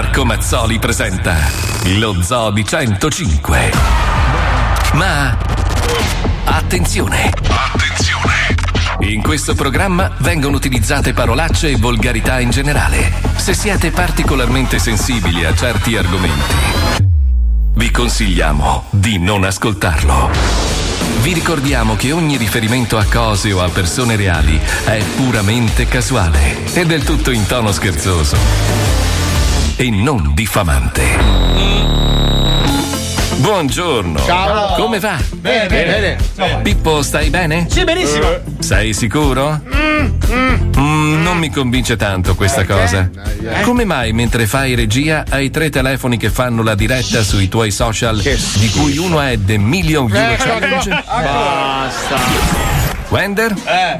Marco Mazzoli presenta lo Zoo di 105. Ma attenzione! Attenzione! In questo programma vengono utilizzate parolacce e volgarità in generale. Se siete particolarmente sensibili a certi argomenti, vi consigliamo di non ascoltarlo. Vi ricordiamo che ogni riferimento a cose o a persone reali è puramente casuale e del tutto in tono scherzoso e non diffamante. Buongiorno. Ciao. Come va? Bene, bene, bene. Pippo, stai bene? Sì, benissimo. Sei sicuro? Mm, non mi convince tanto questa cosa. Come mai mentre fai regia hai tre telefoni che fanno la diretta sui tuoi social, di cui uno è The Million View Challenge? Basta. Wender?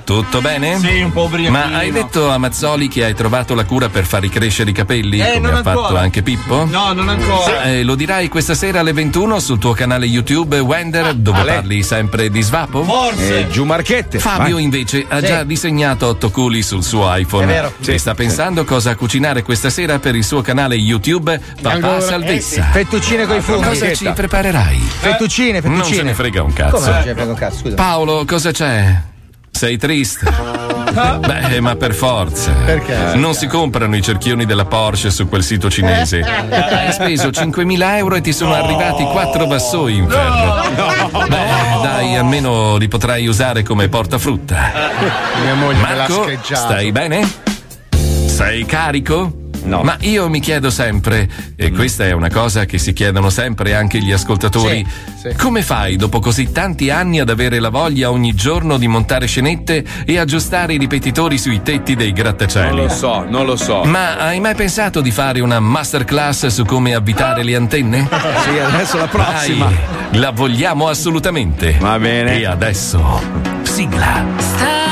Tutto bene? Sì, un po' ubriachino. Ma hai detto a Mazzoli che hai trovato la cura per far ricrescere i capelli, Eh, come non ha fatto ancora. anche Pippo? No, non ancora. Eh, lo dirai questa sera alle 21 sul tuo canale YouTube Wender, dove parli sempre di svapo? Forse. Eh, giù Marchette. Fabio Vai. invece ha già disegnato otto culi sul suo iPhone È vero. e sta pensando cosa cucinare questa sera per il suo canale YouTube Papà Ancora- Salvezza. Fettuccine con i funghi. Cosa ci preparerai? Fettuccine, Non se fettucine. ne frega un cazzo. Come non ce ne frega un cazzo? Scusa. Paolo, cosa c'è? Sei triste? Beh, ma per forza. Perché? Non si comprano i cerchioni della Porsche su quel sito cinese. Hai speso 5.000 euro e ti sono arrivati quattro vassoi in ferro. Beh, dai, almeno li potrai usare come portafrutta. Mia moglie me l'ha Marco, scheggiato. stai bene? Sei carico? No. Ma io mi chiedo sempre, e questa è una cosa che si chiedono sempre anche gli ascoltatori, Sì, sì. come fai dopo così tanti anni ad avere la voglia ogni giorno di montare scenette e aggiustare i ripetitori sui tetti dei Non grattacieli? lo so, non lo so. Ma hai mai pensato di fare una masterclass su come avvitare le antenne? Sì, adesso la prossima. Dai, la vogliamo assolutamente. Va bene. E adesso, sigla. Sta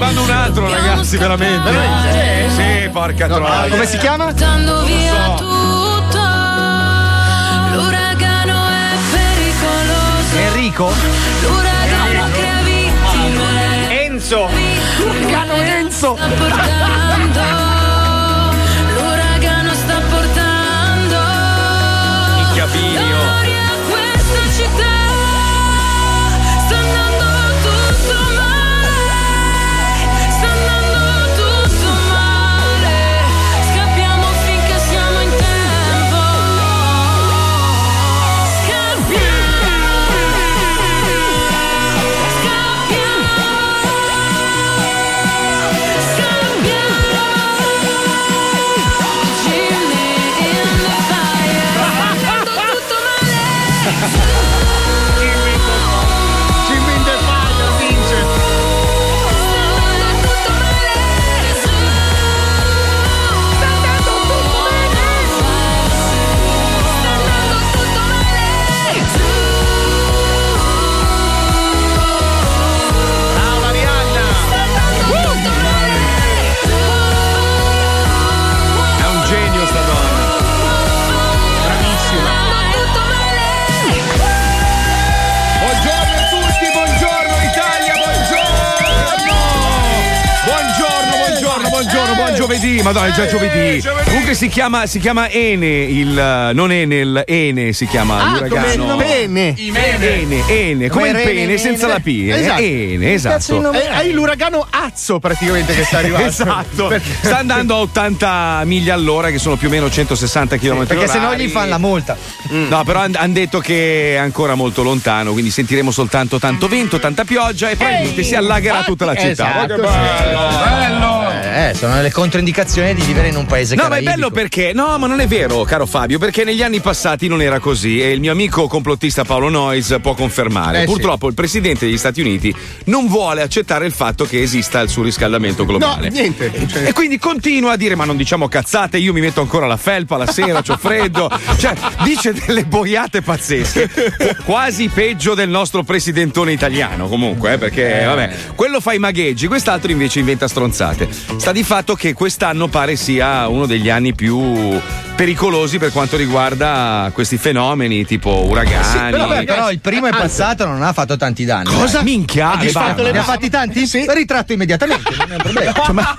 arrivando un altro, ragazzi, veramente. Sì, porca troia. Come si chiama? Portando via tutto. L'uragano è pericoloso. Enrico? L'uragano crea vittime. Enzo. L'uragano Enzo. Sta portando. Comunque si chiama, si chiama Ene, il, eh, non Enel, Ene si chiama Ah, l'uragano. come pene. Ene, Ene, come il Come pene Rene, senza la P. eh? Esatto. Ene, esatto. nome Eh, Hai l'uragano Azzo praticamente che sta arrivando. Esatto, Perché- sta andando a 80 miglia all'ora, che sono più o meno 160 km Perché se no gli fanno la multa. No, però hanno detto che è ancora molto lontano, quindi sentiremo soltanto tanto vento, tanta pioggia e probabilmente si allagherà tutta la città. Esatto, Ma che Eh, sono le controindicazioni di vivere in un paese No, ma è caraibico. Bello perché. No, ma non è vero, caro Fabio, perché negli anni passati non era così e il mio amico complottista Paolo Noyes può confermare. Eh, sì. Purtroppo il presidente degli Stati Uniti non vuole accettare il fatto che esista il surriscaldamento No, globale. niente. Cioè, E quindi continua a dire: Ma non diciamo cazzate, io mi metto ancora la felpa la sera, c'ho freddo. Cioè, dice delle boiate pazzesche. Quasi peggio del nostro presidentone italiano, comunque, eh, perché, vabbè, quello fa i magheggi, quest'altro invece inventa stronzate. Sta di fatto che quest'anno pare sia uno degli anni più pericolosi per quanto riguarda questi fenomeni tipo uragani. Però, beh, però il primo è passato, non ha fatto tanti danni. Cosa? Minchia, Ha le disfatto barbe. le- Ne ha fatti tanti? Sì. Ritratto immediatamente, non è un problema. Cioè, ma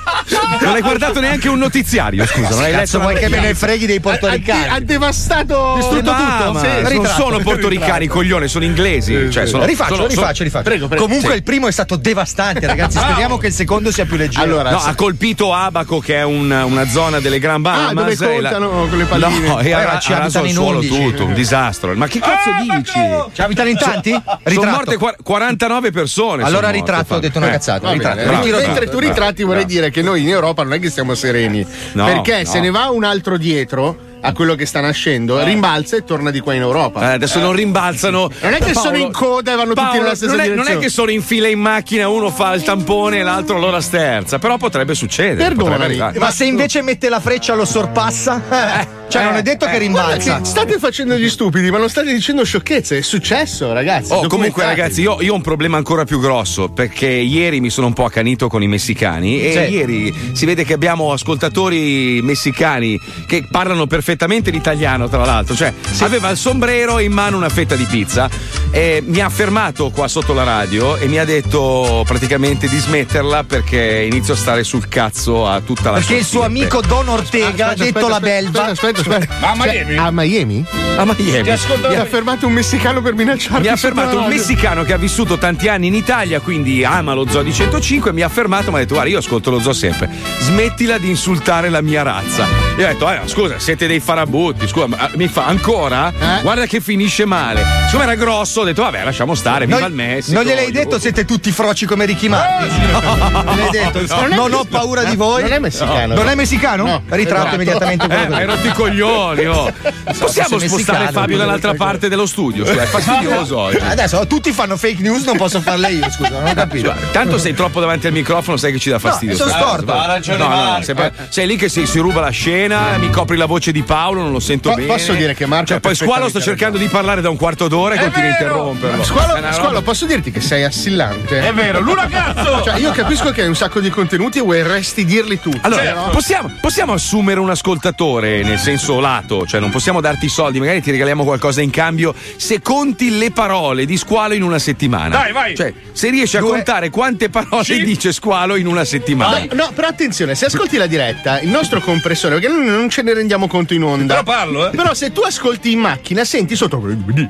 non hai guardato neanche un notiziario, scusa, non hai letto vuoi che me ne freghi dei Ha, portoricani? ha devastato Distrutto Ma- tutto? ma Sì, non ritratto. sono portoricani, coglione, sono inglesi. Cioè, sono, rifaccio, sono- rifaccio, rifaccio. Prego, prego. Comunque Sì. il primo è stato devastante, ragazzi. Speriamo che il secondo sia più leggero. Allora, No, ha colpito Abaco, che è un- una zona delle Gran Bahamas. dove e la- contano con le palline. No, e Eh, ha, ci ha raso abitano al in suolo 11. tutto, un disastro. Ma che cazzo dici? Ci abitano in tanti? Sono Ritratto. morte qua- 49 persone. Allora sono morte, ritratto, ho detto una Eh. cazzata. Ritratto. bene. bravo, Ritiro Mentre tu ritratti vorrei dire che noi in Europa non è che stiamo sereni. No, perché no. se ne va un altro dietro a quello che sta nascendo, rimbalza e torna di qua in Europa. Eh, adesso non rimbalzano. Non è che sono Paolo- in coda e vanno tutti Paolo, nella stessa non è, non direzione. è che sono in fila in macchina, uno fa il tampone e l'altro allora sterza. Però potrebbe succedere. Perdonami, potrebbe. Ma se invece mette la freccia lo sorpassa? Eh, cioè, non è detto che Guarda rimbalza. che state facendo gli stupidi, ma non state dicendo sciocchezze. È successo, ragazzi. Oh, comunque, ragazzi, io, io ho un problema ancora più grosso perché ieri mi sono un po' accanito con i messicani e Sì. ieri si vede che abbiamo ascoltatori messicani che parlano perfettamente l'italiano, tra l'altro. Cioè, aveva il sombrero e in mano una fetta di pizza e mi ha fermato qua sotto la radio e mi ha detto praticamente di smetterla perché inizio a stare sul cazzo a tutta la Perché il suo amico Don Ortega, Aspetta, detto aspetta, la aspetta, belva. Aspetta, aspetta, aspetta. Ma a Miami? Cioè, a Miami? a Miami. Mi ha fermato un messicano per minacciarti. Mi ha fermato un messicano che ha vissuto tanti anni in Italia, quindi ama lo zoo di 105. Mi ha fermato e mi ha detto: Guarda, io ascolto lo zoo sempre. Smettila di insultare la mia razza. Io ho detto: eh, scusa, siete dei farabutti. Scusa, ma mi fa ancora? Eh? Guarda che finisce male. Siccome era grosso, ho detto: Vabbè, lasciamo stare, viva Non- il Messico. non gliel'hai detto siete tutti froci come Ricky Martin? Non gliel'hai detto. Non è Non ho paura di voi. Non è messicano. Non è messicano? No, Ritratto esatto. immediatamente quello Eh, hai rotto i coglioni, oh. Possiamo spostare messicano, Fabio dall'altra parte dello studio? Scusa, è fastidioso oggi. Adesso tutti fanno fake news, non posso farle io, scusa, non ho capito. Tanto sei troppo davanti al microfono, sai che ci dà fastidio. sono sta storto. No, no, no, sei, lì che si, si ruba la scena, mi copri la voce di Paolo, non lo sento Po- bene. posso dire che Marco Cioè, poi Squalo sto perfettamente cercando di parlare da un quarto d'ora e continui a interromperlo. Squalo, È Squalo, posso dirti che sei assillante? È vero, l'una cazzo! Cioè, io capisco che hai un sacco di contenuti e vorresti dirli tutti. Allora, Però- possiamo, possiamo assumere un ascoltatore nel senso lato, cioè non possiamo darti i soldi, magari ti regaliamo qualcosa in cambio se conti le parole di Squalo in una settimana. Dai, vai. Cioè, se riesci a Due. contare quante parole Sì. dice Squalo in una settimana. No, no, però attenzione, se ascolti la diretta, il nostro compressore, perché noi non ce ne rendiamo conto in onda. Però parlo, eh. Però se tu ascolti in macchina, senti sotto. Mentre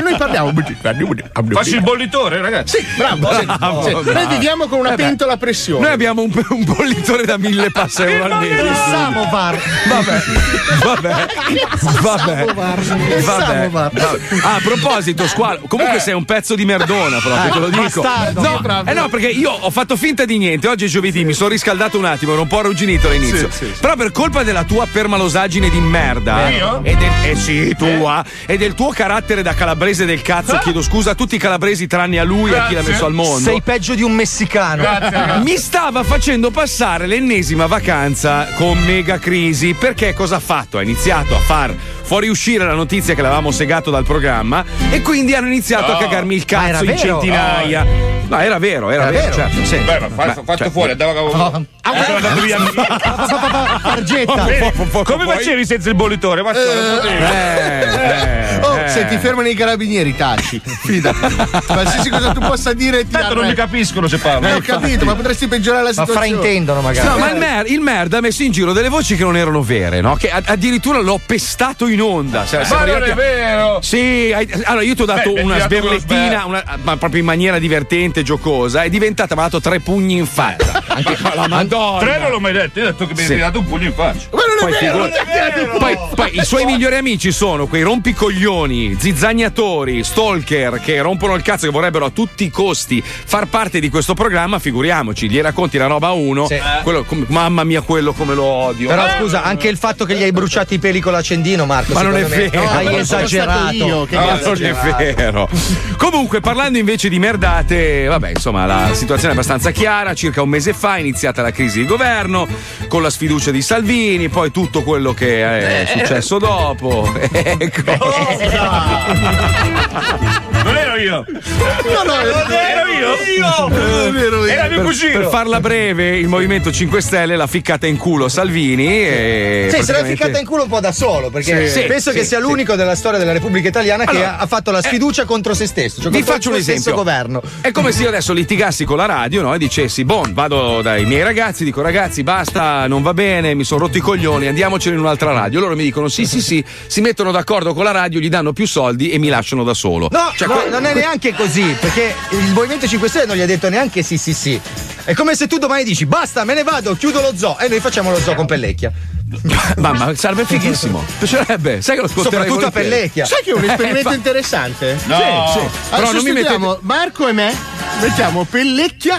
noi parliamo. Facci il bollitore, ragazzi. Sì, bravo. Bravo, sì. bravo. Noi viviamo con una Eh pentola a pressione. Noi abbiamo un, un bollitore da mille passa euro al mese. Il samovar. Vabbè, vabbè, vabbè. Vabbè. Ah, a proposito, squalo, comunque sei un pezzo di merdona proprio, te lo dico. bastardo. No, Bravo. eh no, perché io ho fatto finta di niente. Oggi è giovedì, mi sono riscaldato un attimo, ero un po' arrugginito all'inizio. Sì, sì, sì. Però per colpa della tua permalosaggine di merda. Io? E del, eh sì, tua. E del tuo carattere da calabrese del cazzo, chiedo scusa a tutti i calabresi tranne a lui e a chi l'ha messo al mondo. Sei peggio di un messicano. Grazie. Mi stava facendo passare l'ennesima vacanza con mega crisi perché cosa ha fatto? Ha iniziato a far fuoriuscire la notizia che l'avevamo segato dal programma e quindi hanno iniziato a cagarmi il Ma cazzo in centinaia. No, era vero, era, Era vero, vero? certo, sì. Beh, ma fa- fatto cioè, fuori, andava a. Andato via. Targetta. Come facevi senza il bollitore? Ma Eh, eh, Oh, eh. se ti fermano i carabinieri, taci. Fidati. Qualsiasi cosa tu possa dire, ti Tanto non mi capiscono se Eh, parlo. ho capito, ma potresti peggiorare la Ma situazione. fraintendono magari. No, ma il, mer- il Merd ha messo in giro delle voci che non erano vere, no? Che addirittura l'ho pestato in onda. Cioè, siamo Ma non arrivati è vero! Sì, hai- allora io ti ho dato Beh, una sberlettina, sber- una- ma proprio in maniera divertente, giocosa. È diventata, mi ha dato tre pugni in faccia. Anche la Madonna. Tre non l'ho mai detto, io ho detto che mi Sì. hai dato un pugno in faccia. Ma non Poi è vero, figurati- non è vero. Poi, poi i suoi migliori amici sono quei rompicoglioni, zizzagnatori, stalker che rompono il cazzo che vorrebbero a tutti i costi far parte di questo programma. Figuriamoci, gli racconti la roba a uno. Sì. quello- com- mamma mia, quello come lo odio. Però scusa, anche il fatto che gli hai bruciati i peli con l'accendino, Marco. Ma non è me- vero. No, hai esagerato. io che No, non è esagerato. vero. Comunque, parlando invece di merdate, vabbè, insomma, la situazione è abbastanza chiara. Circa un mese fa è iniziata la crisi di governo con la sfiducia di Salvini, poi tutto quello che è successo dopo. Ecco. Non era ero io? No, no, Ero io? non ero io. Era mio Per cugino. farla breve, il Movimento 5 Stelle l'ha ficcata in culo Salvini e Sì, se l'è praticamente- ficcata in culo un po' da solo, perché Sì, penso sì, che sia sì. l'unico della storia della Repubblica Italiana che Allora, ha ha fatto la sfiducia contro se stesso, cioè Vi faccio un esempio. governo. È come se io adesso litigassi con la radio no? e dicessi: Bon, vado dai miei ragazzi, dico ragazzi, basta, non va bene, mi sono rotto i coglioni, andiamocene in un'altra radio. Loro mi dicono: sì, sì, sì, si mettono d'accordo con la radio, gli danno più soldi e mi lasciano da solo. No, Cioè, no, que- non è neanche così, perché il Movimento 5 Stelle non gli ha detto neanche sì, sì, sì. È come se tu domani dici basta, me ne vado, chiudo lo zoo e noi facciamo lo zoo con Pellecchia. ma, ma sarebbe fighissimo. Piacerebbe, sai che lo ascolterei Soprattutto a. Pellecchia. Sai che è un esperimento Eh, fa- interessante? No. Sì, sì. Allora, Però non mi sostituiamo Marco e me, mettiamo Pellecchia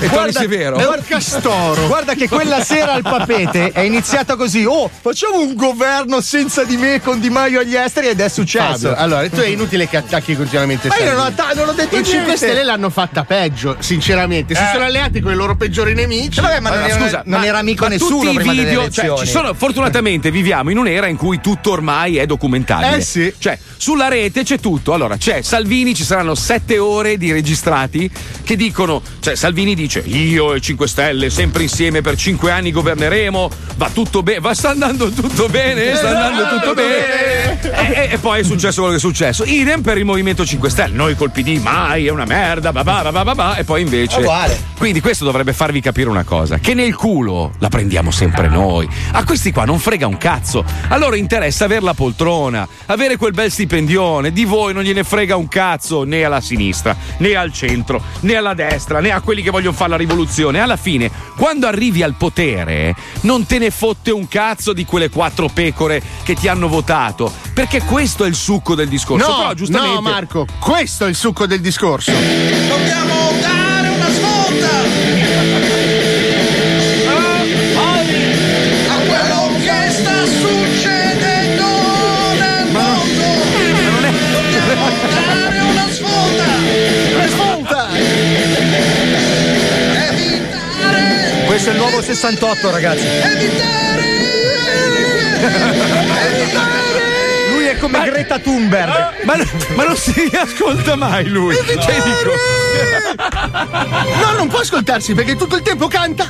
E Tony Severo. e Castoro. Guarda che quella sera al papete è iniziata così: oh, facciamo un governo senza di me con Di Maio agli esteri ed è successo. Fabio, allora, tu è inutile che attacchi continuamente Ma io non, atta- non ho detto I niente. 5 Stelle l'hanno fatta peggio, sinceramente. Si Eh. sono alleati con i loro peggiori nemici. Eh, vabbè, ma non, Allora, era, scusa, non ma- era amico nessuno tutti i video, cioè, ci sono, fortunatamente viviamo in un'era in cui tutto ormai è documentabile. Eh sì. Cioè, sulla rete c'è tutto. Allora, c'è Salvini, ci saranno sette ore di registrati che dicono, cioè Salvini dice io e 5 Stelle sempre insieme per cinque anni governeremo, va tutto bene, va sta andando tutto bene, sta andando tutto bene. E, e- e poi è successo quello che è successo. Idem per il Movimento 5 Stelle, noi col PD mai, è una merda, babà, e poi invece... Uguale. Quindi questo dovrebbe farvi capire una cosa: che nel culo la prendiamo sempre noi. A questi qua non frega un cazzo. A loro interessa avere la poltrona, avere quel bel stipendione. Di voi non gliene frega un cazzo né alla sinistra, né al centro, né alla destra, né a quelli che vogliono fare la rivoluzione. Alla fine, quando arrivi al potere, non te ne fotte un cazzo di quelle quattro pecore che ti hanno votato. Perché questo è il succo del discorso. No, Però, giustamente. no, Marco, questo è il succo del discorso. Dobbiamo dare una svolta 68, ragazzi. evitare, evitare. Come Greta Thunberg. Ma, ma non si ascolta mai lui. Cioè, No, non può ascoltarsi perché tutto il tempo canta.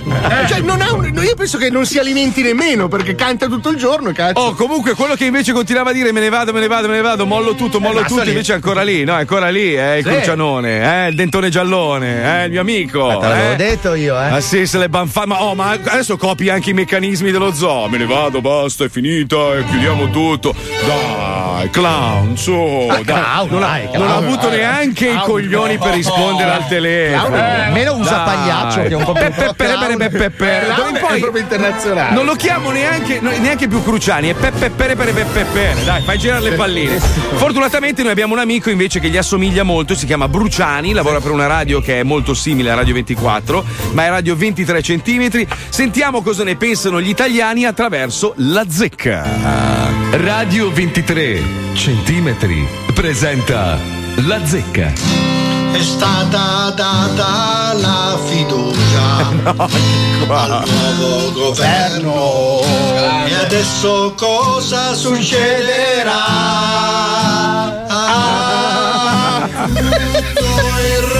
Cioè, non ha un- io penso che non si alimenti nemmeno perché canta tutto il giorno, cazzo. Oh, comunque quello che invece continuava a dire me ne vado, me ne vado, me ne vado, mollo tutto, mollo basta tutto, lì. invece è ancora lì, no, è ancora lì, eh, il crucianone, eh, il dentone giallone, eh, il mio amico. Te l'avevo eh. detto io, eh. Ah sì, se le banfa. Ma, oh, ma adesso copi anche i meccanismi dello zoo. Me ne vado, basta, è finita, e chiudiamo tutto. Dai, clown, su. dai. clown, non, ha, dai, non clown. ha avuto neanche i coglioni per rispondere al telefono. Almeno usa Dai. pagliaccio, che è un po' più Pe- pe- pe- clown. pe- pe- pe- Clown Poi- è proprio internazionale. non lo chiamo neanche, neanche più Cruciani, è Peppe Pere Pere Peppe Pere. Dai, fai girare le palline. Fortunatamente noi abbiamo un amico invece che gli assomiglia molto, si chiama Bruciani, lavora per una radio che è molto simile a Radio 24, ma è radio 23 centimetri. Sentiamo cosa ne pensano gli italiani attraverso la zecca. Radio 23 centimetri presenta La Zecca. È stata data la fiducia al nuovo governo e adesso cosa succederà? Ah,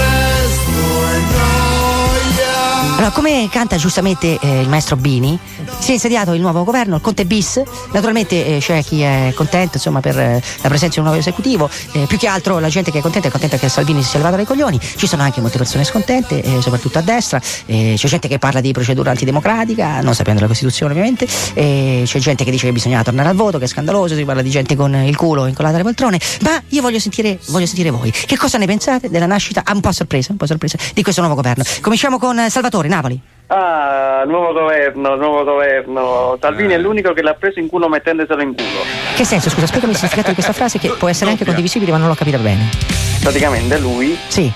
Allora, come canta giustamente eh, il maestro Bini, si è insediato il nuovo governo, il Conte bis. Naturalmente eh, c'è chi è contento insomma, per eh, la presenza di un nuovo esecutivo. Eh, più che altro la gente che è contenta è contenta che Salvini si sia levato dai coglioni. Ci sono anche molte persone scontente, eh, soprattutto a destra. Eh, c'è gente che parla di procedura antidemocratica, non sapendo la Costituzione ovviamente. C'è gente che dice che bisogna tornare al voto, che è scandaloso. Si parla di gente con il culo incollato alle poltrone. Ma io voglio sentire, voglio sentire voi. Che cosa ne pensate della nascita, ah, un po' a sorpresa, un po' a sorpresa, di questo nuovo governo? Cominciamo con Salvatore, Napoli. Ah, nuovo governo, nuovo governo. Salvini è l'unico che l'ha preso in culo mettendoselo in culo. Che senso? Scusa, spiegami il significato di questa frase che può essere anche condivisibile, ma non l'ho capita bene. Praticamente lui Sì.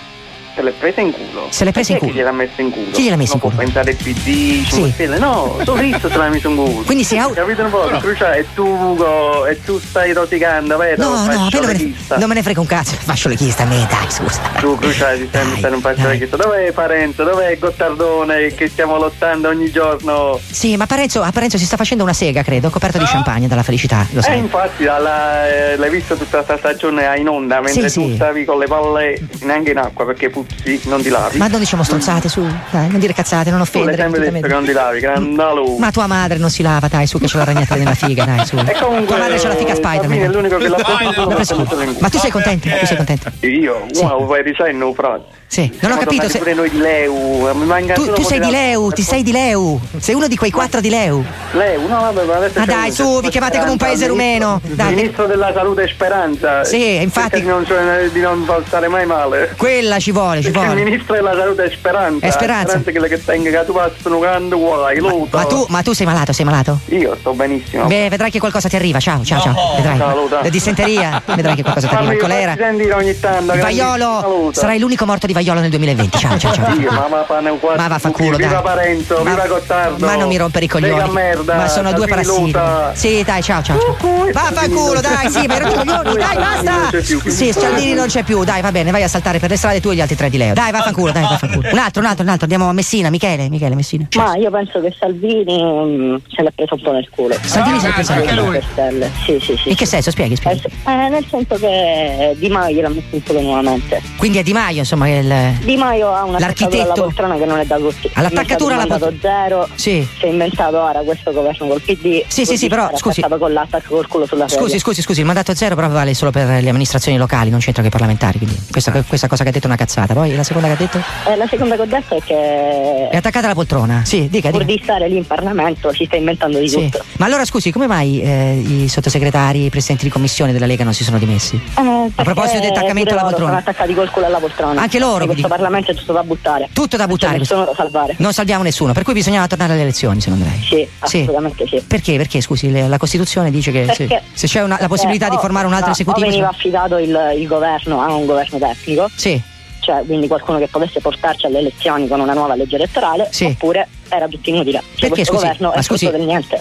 Se l'è presa in culo. Se l'è presa in chi culo. Che gliel'ha messa in culo? Chi gliel'ha messa in non culo? può pensare il PD, 5 Stelle. No, Cristo se l'ha messo in culo. Quindi sei au- Capito un po'? Cruciale, e tu, Ugo, e tu stai rosicando, vero? No, no, Faccio a me non me, ne, lechista. non me ne frega un cazzo. Faccio le chiste a me, dai, scusa. Tu, Cruciale, ti stai mettendo un di chista. Dov'è Parenzo? Dov'è Gottardone che stiamo lottando ogni giorno? Sì, ma Parenzo, a Parenzo si sta facendo una sega, credo, coperto di champagne dalla felicità, lo Eh, sai. infatti, alla- eh, l'hai visto tutta questa stagione in onda mentre Sì, tu sì. stavi con le palle neanche in acqua perché puzzi, non ti lavi. Ma non diciamo stronzate, su, dai, non dire cazzate, non tu offendere. sempre detto che non ti lavi, grandalo. Ma tua madre non si lava, dai, su che c'è la ragnatela nella figa, dai, su. E comunque, tua madre c'ha la figa è Spider-Man. l'unico che l'ha preso tu. Ma tu sei contento? Tu sei contento? Io, wow, vai dicendo, frate. Sì, non ho capito se. pure noi di Leu, manca Tu, tu sei di Leu, ti sei di Leu. Sei uno di quei quattro di Leu. Leu, no vabbè, ma adesso Ma dai, su, vi chiamate come un paese il rumeno. Dai, Il ministro della salute e speranza. Sì, infatti- non, cioè, di non stare mai male. Quella ci vuole, ci Perché il vuole. ministro della salute è speranza. È Speranza. quella che tenga che tu passano quando vuoi. Ma tu, ma tu sei malato, sei malato? Io sto benissimo. Beh, vedrai che qualcosa ti arriva. Ciao, ciao, ciao. Vedrai. Saluta. La dissenteria, vedrai che qualcosa ti arriva. Il Fammi colera. ogni tanto. Vaiolo, grandissima saluta. sarai l'unico morto di Vaiolo nel 2020. Ciao, ciao, ciao. Io, ma va pane un quarto. Ma vaffanculo, dai. Viva Parenzo, Ma- viva Gottardo. Ma non mi rompere i coglioni. merda. ma sono due parassiti. Sì, dai, ciao, ciao. ciao. Vaffanculo, dai, sì, ma hai rotto i coglioni, dai, basta. Sì, Cialdini non c'è più, dai, va bene, vai a saltare per le strade tu e gli altri tre di Leo. Dai, vaffanculo, dai, vaffanculo. Un altro, un altro, un altro. Andiamo a Messina, Michele, Michele, Messina. Ma io penso che Salvini mm, se l'ha preso un po' nel culo. Salvini se l'ha preso nel culo? Per. Sì, sì, sì. In che senso? Spieghi, spieghi. Eh, nel senso che Di Maio l'ha messo in culo nuovamente. Quindi è Di Maio, insomma, che il. Di Maio ha una L'architetto- alla poltrona che non è da tutti. All'attaccatura alla zero. Sì. Si è inventato ora questo governo col PD. Sì, sì, sì, però, scusi. con l'attacco col culo sulla sedia. Scusi, scusi, scusi, il mandato zero però vale solo per le amministrazioni locali, non c'entra che i parlamentari, quindi questa, questa cosa che ha detto è una cazzata. Poi la seconda che ha detto Eh, la seconda che ho detto è che è attaccata alla poltrona. Sì, dica, pur dica. di stare lì in Parlamento si sta inventando di Sì. tutto. Ma allora scusi, come mai eh, i sottosegretari, i presidenti di commissione della Lega non si sono dimessi? Eh, A proposito di attaccamento alla poltrona. Sono attaccati col culo alla poltrona. Anche loro, In questo quindi- Parlamento è tutto da buttare. Tutto da buttare. Nessuno da salvare. Non salviamo nessuno, per cui bisognava tornare alle elezioni, secondo lei. Sì, assolutamente sì. Perché? Perché, scusi, le- la Costituzione dice che se, se c'è una- la possibilità Eh, di formare un altro no, esecutivo. Veniva affidato il, il governo a un governo tecnico. Sì. Cioè, quindi qualcuno che potesse portarci alle elezioni con una nuova legge elettorale. Sì. Oppure era tutto inutile. Cioè, Perché scusi, governo ma è scusi,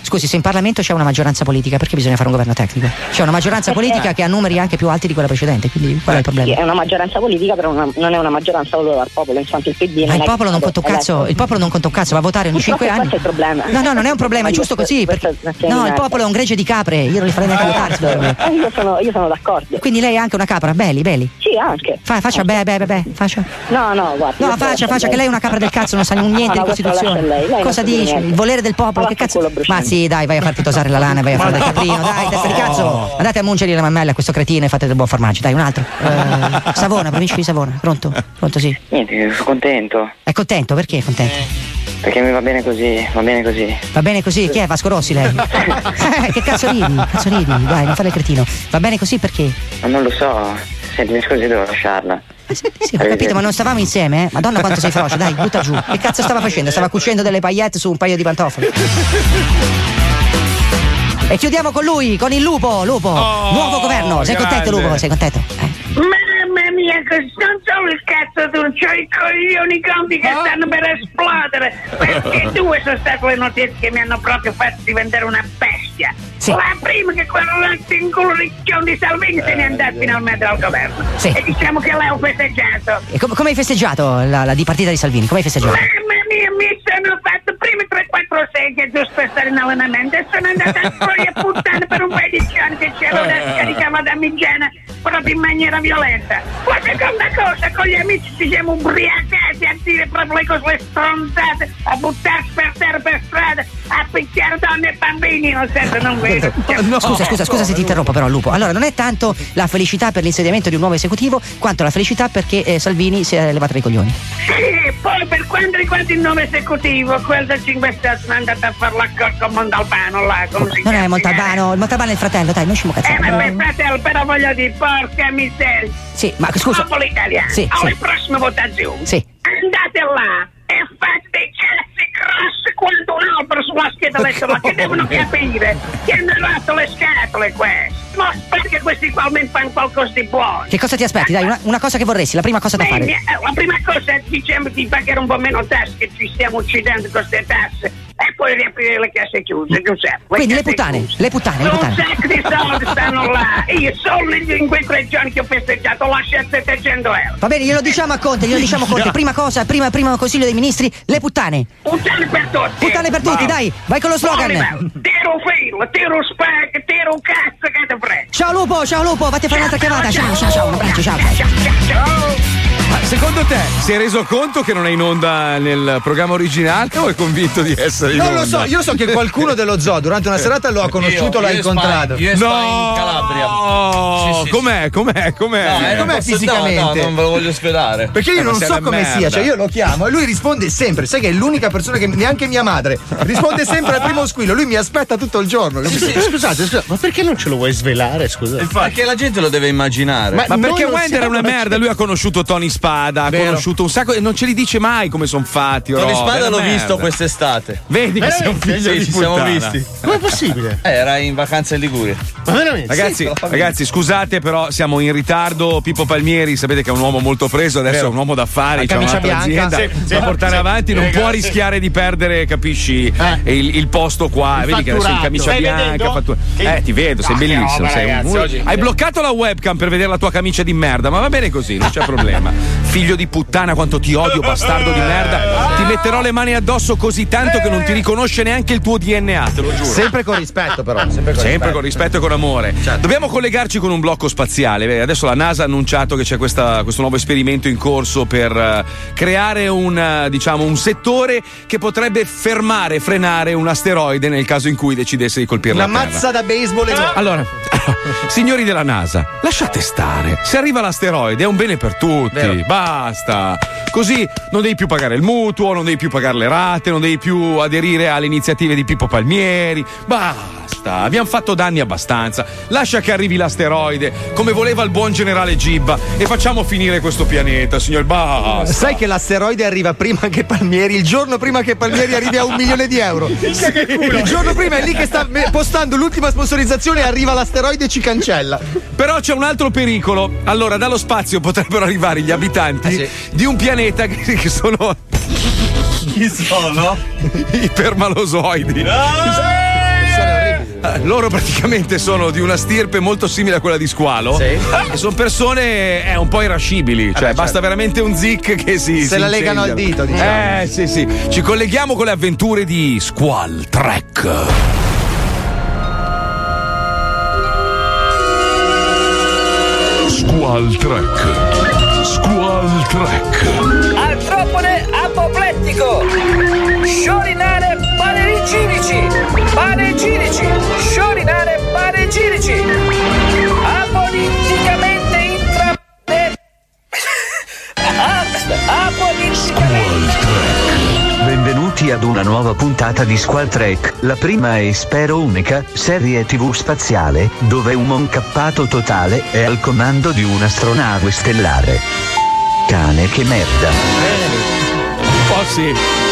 scusi, se in Parlamento c'è una maggioranza politica, perché bisogna fare un governo tecnico? C'è una maggioranza Perché- politica che ha numeri anche più alti di quella precedente, quindi qual è il Sì, problema? è una maggioranza politica, però una- non è una maggioranza voluta dal popolo, in quanto il PD Ma non il è popolo non è conta un cazzo, il popolo non conta un cazzo, va a votare ogni 5 anni. questo è il problema. No, no, non è un problema, è giusto così. Perché... è No, il popolo è un gregge di capre, io non li farei neanche votare. secondo me. Eh, io, sono, io sono d'accordo. Quindi lei è anche una capra, belli, belli. Sì, anche. Fa, faccia, beh, beh, beh, beh, faccia. No, no, guarda. No, faccia, faccia, che lei è una capra del cazzo, non sa niente di Costituzione. Lei, lei Cosa niente. Il volere del popolo, che cazzo? Ma sì, dai, vai a farti tosare la lana, vai a fare del caprino, dai, testa di cazzo. Andate a mungere la mammella a questo cretino e fate del buon formaggio, dai, un altro. Eh, Savona, provincia di Savona, pronto? Pronto, sì. Niente, sono contento. È contento? Perché è contento? Perché mi va bene così, va bene così. Va bene così? Chi è Vasco Rossi lei? Eh, che cazzo ridi? Cazzo ridi? Dai, non fare il cretino. Va bene così perché? Ma non lo so. Senti, mi scusi, devo lasciarla. Sì, ho capito, ma non stavamo insieme, eh? Madonna quanto sei feroce, dai, butta giù. Che cazzo stava facendo? Stava cucendo delle paillette su un paio di pantofole. E chiudiamo con lui, con il lupo, lupo. Nuovo governo. Sei contento, grande. lupo? Sei contento? Eh. Mamma mia, che non solo il cazzo tu, c'ho i coglioni conti che stanno per esplodere. Perché due sono state le notizie che mi hanno proprio fatto diventare una bestia. La prima che culo ricchione di Salvini se n'è andato finalmente al governo. Sì. E diciamo che l'ho festeggiato. E com- come hai festeggiato la, la dipartita di Salvini? Come hai festeggiato? Mamma mia, mi sono fatto prima 3-4 seghe giusto per stare in allenamento e sono andata a fuori a puttana per un paio di giorni che c'era una scaricava da Migiana proprio in maniera violenta. La seconda cosa, con gli amici ci siamo ubriacati a dire proprio le cose le stronzate, a buttarsi per terra per strada, a picchiare donne e bambini, nel senso non vedo. Scusa, scusa, scusa se ti interrompo però Lupo. Allora, non è tanto la felicità per l'insediamento di un nuovo esecutivo, quanto la felicità perché eh, Salvini si è levato dai coglioni. Sì, poi per quanto riguarda il nuovo esecutivo, quel del 5 Stelle sono andato a fare l'accordo con Montalbano là, come si Non è Montalbano, il Montalbano è il fratello, dai, non ci Eh, cazzare. vabbè, fratello, però voglio dire, porca miseria. Sì, ma scusa. Popolo italiano, Sì, alle sì. prossime votazioni, Sì. andate là e fate dei cazzi grossi quando un albero sulla scheda letto là, che devono capire che hanno rotto le scatole questi. Ma perché questi qua almeno fanno qualcosa di buono? Che cosa ti aspetti? Dai, una, una cosa che vorresti, la prima cosa da Beh, fare. eh, La prima cosa è diciamo di pagare un po' meno tasse, che ci stiamo uccidendo con queste tasse. E poi riaprire le casse chiuse, Giuseppe. Quindi le puttane, chiuse. le puttane, le Un puttane. sacco di soldi stanno là. Io solo in quei tre giorni che ho festeggiato ho lasciato 700 euro. Va bene, glielo diciamo a Conte, glielo diciamo a Conte. Prima cosa, prima, primo consiglio dei ministri, le puttane. Puttane per tutti. Puttane per tutti, dai, vai con lo slogan. Tiro un filo, tiro un spag, tiro un cazzo che te frega. Ciao Lupo, ciao Lupo, vatti a fare un'altra chiamata. Ciao, ciao, ciao, un abbraccio, ciao. Ma secondo te si è reso conto che non è in onda nel programma originale o è convinto di essere Non onda? lo so, io so che qualcuno dello zoo durante una serata lo ha conosciuto, Io- l'ha io incontrato. Spy- io Spy in Calabria. No, com'è, com'è, com'è? No, eh, com'è fisicamente? No, non ve lo voglio svelare. Perché io Eh, ma non so come merda. sia, cioè io lo chiamo e lui risponde sempre. Sai che è l'unica persona che neanche mia madre risponde sempre al primo squillo. Lui mi aspetta tutto il giorno. Scusate, scusate, ma perché non ce lo vuoi svelare? Scusa. Perché la gente lo deve immaginare. Ma, perché Wender è una merda, lui ha conosciuto Tony Spada, ha conosciuto un sacco e non ce li dice mai come sono fatti. Tony Spada l'ho merda. visto quest'estate. Vedi che sei un figlio Sì, di ci siamo visti. Com'è possibile? Eh, era in vacanza in Liguria. Ma veramente? Ragazzi, ragazzi, scusate, però siamo in ritardo. Pippo Palmieri, sapete che è un uomo molto preso, adesso Vero. è un uomo d'affari, c'è camicia un'altra bianca. azienda Sì, sì, da portare sì. avanti, non Eh, può rischiare di perdere, capisci, il, il posto qua. Il Vedi che adesso è in fatturato. camicia Stai bianca. fattura- Che- Eh, ti vedo, sei che bellissimo. roba, sei un- ragazzi, un- oggi- Hai bloccato la webcam per vedere la tua camicia di merda, ma va bene così, non c'è problema. Figlio di puttana, quanto ti odio, bastardo di merda. Ti metterò le mani addosso così tanto che non ti riconosce neanche il tuo DNA, te lo giuro. Sempre con rispetto, però. Sempre con Sempre rispetto. con rispetto e con amore. Dobbiamo collegarci con un blocco spaziale. Adesso la NASA ha annunciato che c'è questa- questo nuovo esperimento in corso per eh, creare un, eh, diciamo, un settore che potrebbe fermare, frenare un asteroide nel caso in cui decidesse di colpire Una la Terra. mazza da baseball e Allora, signori della NASA, lasciate stare. Se arriva l'asteroide è un bene per tutti. Vero. Basta. Così non devi più pagare il mutuo, non devi più pagare le rate, non devi più aderire alle iniziative di Pippo Palmieri. Basta. Abbiamo fatto danni abbastanza. Lascia che arrivi l'asteroide, come voleva il buon generale Gibba, e facciamo finire questo pianeta, signor. Basta. Sai che l'asteroide arriva prima che Palmieri, il giorno prima che Palmieri arrivi a un milione di euro. Il giorno prima è lì che sta postando l'ultima sponsorizzazione arriva l'asteroide e ci cancella. Però c'è un altro pericolo. Allora, dallo spazio potrebbero arrivare gli abitanti di un pianeta che, che sono. Chi sono? I permalosoidi. Eh, Loro praticamente sono di una stirpe molto simile a quella di Squalo. E sono persone eh, un po' irascibili. Cioè, basta veramente un zic che si. Se si la legano al dito, diciamo. Eh, sì, sì. Ci colleghiamo con le avventure di Squall Trek. Squall Trek. Trek. Artropode apoplettico. Sciorinare panegirici. Panegirici. Sciorinare panegirici. Apoliticamente intra... Apoliticamente... Benvenuti ad una nuova puntata di Squall Trek, la prima e spero unica serie tv spaziale, dove un moncappato totale è al comando di un'astronave stellare. Cane che merda. Un po' sì.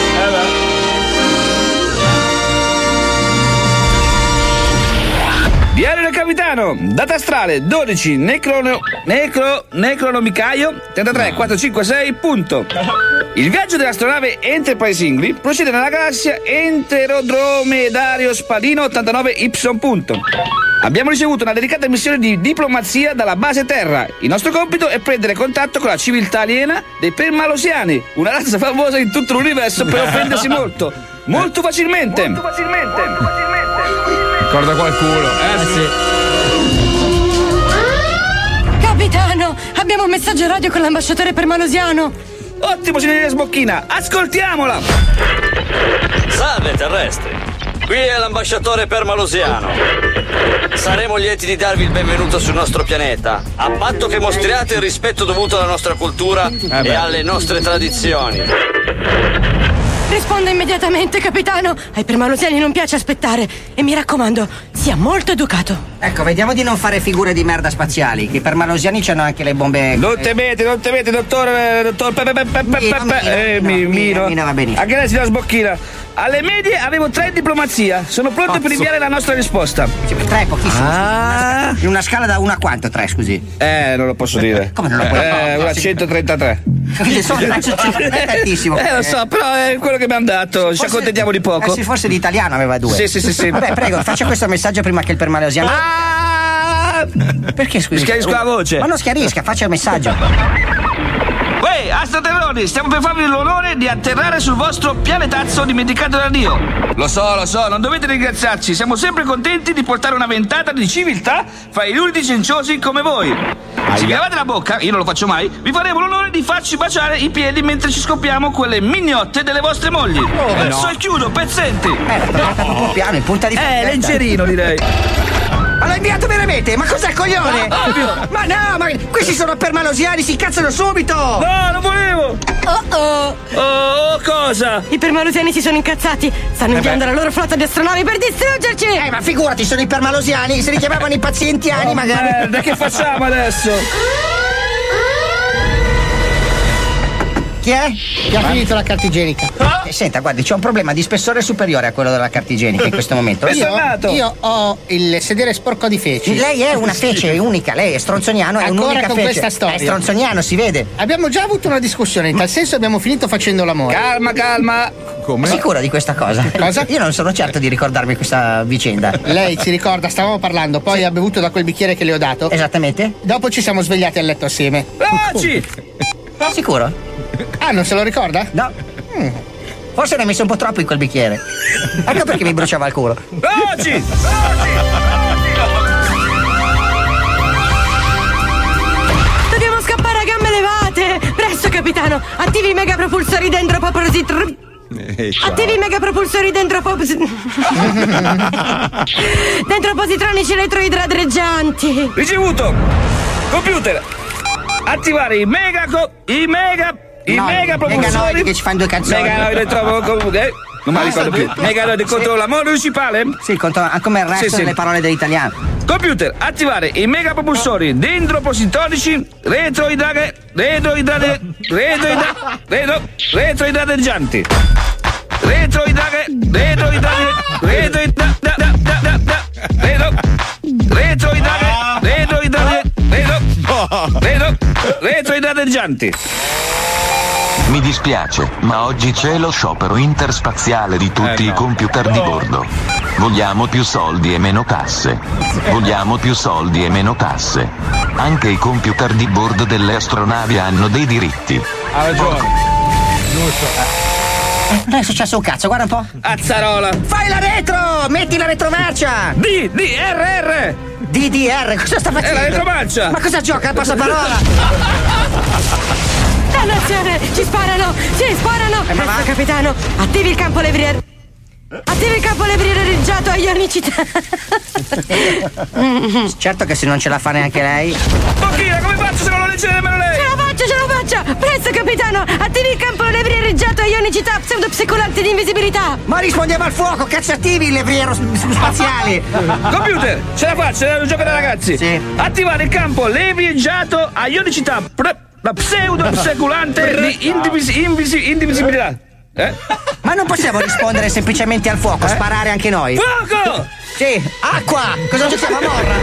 Capitano, data astrale 12, necrono, necro, necronomicaio 33 456, punto. Il viaggio dell'astronave Enterprise Ingri procede nella galassia Enterodromedario Spadino 89 Y. punto. Abbiamo ricevuto una delicata missione di diplomazia dalla base Terra. Il nostro compito è prendere contatto con la civiltà aliena dei Permalosiani, una razza famosa in tutto l'universo per offendersi molto, molto facilmente. Molto facilmente. Ricorda qualcuno. Eh sì. Capitano, abbiamo un messaggio radio con l'ambasciatore permalosiano. Ottimo, signorina Sbocchina, ascoltiamola! Salve terrestri, qui è l'ambasciatore permalosiano. Saremo lieti di darvi il benvenuto sul nostro pianeta, a patto che mostriate il rispetto dovuto alla nostra cultura Eh e alle nostre tradizioni. Rispondo immediatamente, capitano. Ai permalosiani non piace aspettare. E mi raccomando, sia molto educato. Ecco, vediamo di non fare figure di merda spaziali, che i permalosiani c'hanno anche le bombe. Non temete, non temete, dottor, eh, dottor Eh, Mino, mi- Mino. Mino va benissimo. Anche lei si la sbocchina. Alle medie avevo tre in diplomazia. Sono pronto per inviare la nostra risposta. Tre è pochissimo. Ah. In una scala da 1 a quanto? Tre, scusi. Eh, non lo posso dire. Come non lo puoi Eh, dire? una 133. Quindi sono è tantissimo. Eh, lo so, però è quello che mi hanno dato. Ci accontentiamo di poco. Eh sì, forse di italiano aveva due. Sì, sì, sì, sì. Vabbè, prego, faccia questo messaggio prima che il permalosiano. Perché scusi? Schiarisco la voce. Ma non schiarisca, faccia il messaggio. Uè, astroterroni, stiamo per farvi l'onore di atterrare sul vostro pianetazzo dimenticato da Dio. Lo so, lo so, non dovete ringraziarci. Siamo sempre contenti di portare una ventata di civiltà fra gli ultimi cenciosi come voi. Se vi lavate la bocca, io non lo faccio mai, vi faremo l'onore di farci baciare i piedi mentre ci scoppiamo quelle mignotte delle vostre mogli. Verso no. il chiudo, pezzenti. Un piano, in punta di Eh, leggerino direi. Ma l'ha inviato veramente? Ma cos'è coglione? Ma ovvio. Ma no, ma questi sono permalosiani, si incazzano subito! No, non volevo! Oh oh! Oh, cosa? I permalosiani si sono incazzati. Stanno Eh inviando la loro flotta di astronavi per distruggerci! Eh, ma figurati, sono i permalosiani, si richiamavano i pazientiani Oh, magari. merda, che facciamo adesso? Chi è? Che ha finito la carta igienica. Eh, senta, guardi, c'è un problema di spessore superiore a quello della carta igienica in questo momento. Io, io ho il sedere sporco di feci. Lei è una fece unica, lei è stronzoniano, è Ancora un'unica con fece. questa storia. È stronzoniano, si vede. Abbiamo già avuto una discussione, in tal senso abbiamo finito facendo l'amore. Calma, calma. Come? Sicuro di questa cosa? Cosa? Io non sono certo di ricordarmi questa vicenda. Lei si ricorda, stavamo parlando, poi ha bevuto da quel bicchiere che le ho dato. Esattamente? Dopo ci siamo svegliati a letto assieme. Veloci! Sicuro? Ah, non se lo ricorda? No. Forse ne ha messo un po' troppo in quel bicchiere. Ecco perché mi bruciava il culo. Veloci! Dobbiamo scappare a gambe levate! Presto, capitano! Attivi i mega propulsori dentro popositr... Attivi i mega propulsori dentro popos... dentro positronici elettroidradreggianti! Ricevuto! Computer! Attivare i mega co- i mega i No, mega propulsori che ci fanno due canzoni. Meganoidi trovo comunque non mi ricordo più Meganoidi contro la municipale Sì, contro, come il resto Sì, sì. delle parole dell'italiano. Computer, attivare i mega propulsori dendropositonici retroidrage retroidrage retroidrage retro retroidradeggianti. Retroidrage retroidrage retroidrage retro retroidrage retroidrage retro retro retroidradeggianti. Mi dispiace, ma oggi c'è lo sciopero interspaziale di tutti i computer di bordo. Vogliamo più soldi e meno tasse. Vogliamo più soldi e meno tasse. Anche i computer di bordo delle astronavi hanno dei diritti. Ha ragione. Eh, non è successo un cazzo, guarda un po'. Azzarola. Fai la retro! Metti la retromarcia! D D R R DDR, cosa sta facendo? È la retromarcia. Ma cosa gioca? Passaparola! Dannazione! Ci sparano! Sì, sparano! Eh, ma va? Capitano! Attivi il campo levrier... Attivi il campo levriereggiato a ionicità! certo che se non ce la fa neanche lei. Bocchina, come faccio se non lo legge nemmeno lei? Ce la faccio, ce la faccio! Presto, capitano! Attivi il campo levriereggiato a ionicità pseudopsicolanti di invisibilità! Ma rispondiamo al fuoco, cazzo attivi le vriero spaziali! Computer, ce la faccio, è un gioco da ragazzi. Sì. Attivare il campo levieggiato a ionicità la pseudo pseculante di indivisibilità. Eh? Ma non possiamo rispondere semplicemente al fuoco, sparare anche noi. Fuoco! Sì, acqua! Cosa giochiamo a morra?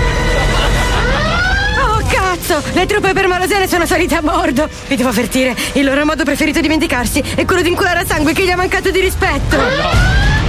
Oh, cazzo! Le truppe permalosiane sono salite a bordo! Vi devo avvertire, il loro modo preferito di vendicarsi è quello di inculare a sangue chi gli ha mancato di rispetto!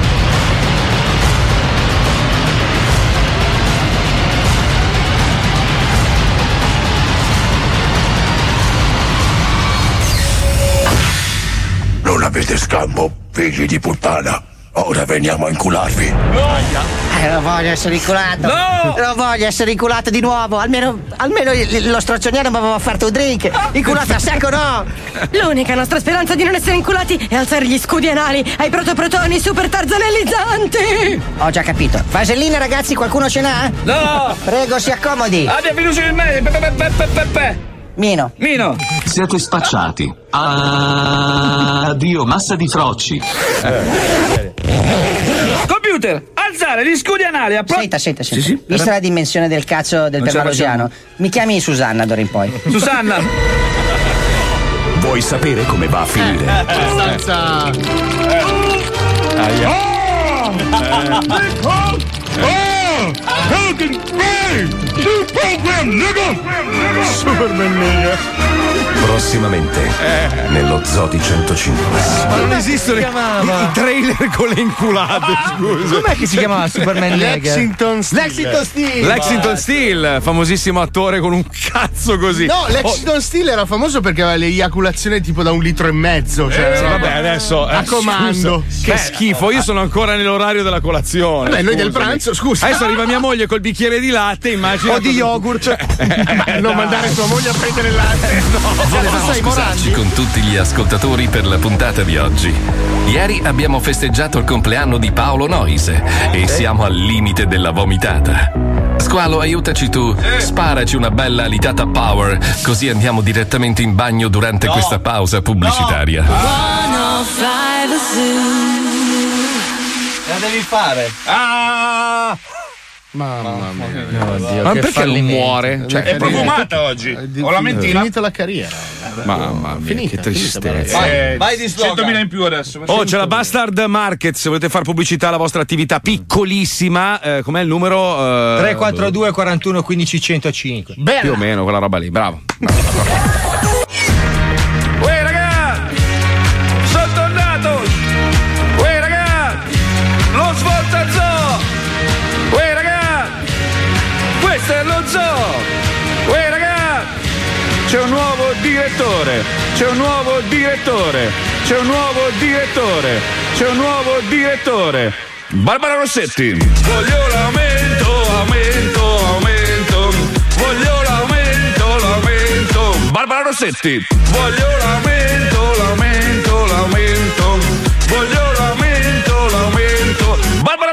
Non avete scampo, figli di puttana. Ora veniamo a incularvi. Eh, non voglio essere inculato! No! Non voglio essere inculato di nuovo! Almeno, almeno lo strozzoniano mi aveva offerto un drink! Inculato a secco no! L'unica nostra speranza di non essere inculati è alzare gli scudi anali ai protoprotoni super tarzanellizzanti! Ho già capito. Vaselline ragazzi, qualcuno ce n'ha? No! Prego, si accomodi! Abbia fiducia in me. Pe, pe, pe, pe, pe, pe. Mino. Mino. Siete spacciati. Addio, massa di frocci. Computer, alzare gli scudi anali a pro- Senta, senta, senta. Vista la dimensione del cazzo del permalosiano, mi chiami Susanna d'ora in poi. Susanna. Vuoi sapere come va a finire? Abbastanza. Hell, Pelican Bay! New program, nigga! Superman, nigga! Prossimamente nello Zodi 105. Ma non esistono i, i trailer con le inculate, scusa. Com'è che si chiamava Superman? Lexington Steel. Lexington Steel. Lexington Steel, famosissimo attore con un cazzo così. No, Oh, Lexington Steel era famoso perché aveva l'eiaculazione tipo da un litro e mezzo. Cioè, eh, vabbè, adesso. A eh, comando. scusa, che schifo, io sono ancora nell'orario della colazione. Vabbè, noi del pranzo, scusa. Adesso arriva mia moglie col bicchiere di latte, immagino. O di yogurt. Beh, non mandare tua moglie a prendere il latte. Volevamo Sai, scusarci con tutti gli ascoltatori per la puntata di oggi. Ieri abbiamo festeggiato il compleanno di Paolo Noise e siamo al limite della vomitata. Squalo, aiutaci tu. Sparaci una bella alitata power, così andiamo direttamente in bagno durante questa pausa pubblicitaria. 105 La devi fare. Ah! Mamma mia. Ma perché non muore? Cioè, È profumata oggi. Ho la mentina. Finita la carriera. Mamma mia, Finita, che tristezza. Vai, Eh, vai di slogan. 100.000 in più adesso. Oh, c'è la Bastard Market. Se volete fare pubblicità alla vostra attività piccolissima, eh, com'è il numero? Eh, 342 41 15 105. Più o meno, quella roba lì, bravo. Uè Questo è lo zoo! Uè raga! C'è un nuovo direttore! C'è un nuovo direttore! C'è un nuovo direttore! C'è un nuovo direttore! Barbara Rossetti! Voglio l'aumento, aumento, aumento! Voglio l'aumento, l'aumento! Barbara Rossetti! Voglio l'aumento, l'aumento, l'aumento!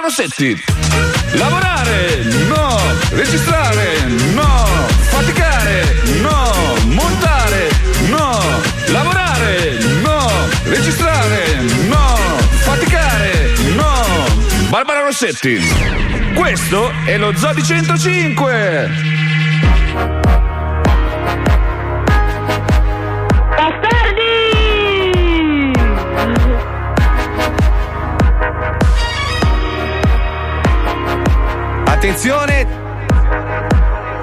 Rossetti! Lavorare! No! Registrare! No! Faticare! No! Montare! No! Lavorare! No! Registrare! No! Faticare! No! Barbara Rossetti! Questo è lo Zodi 105! Attenzione.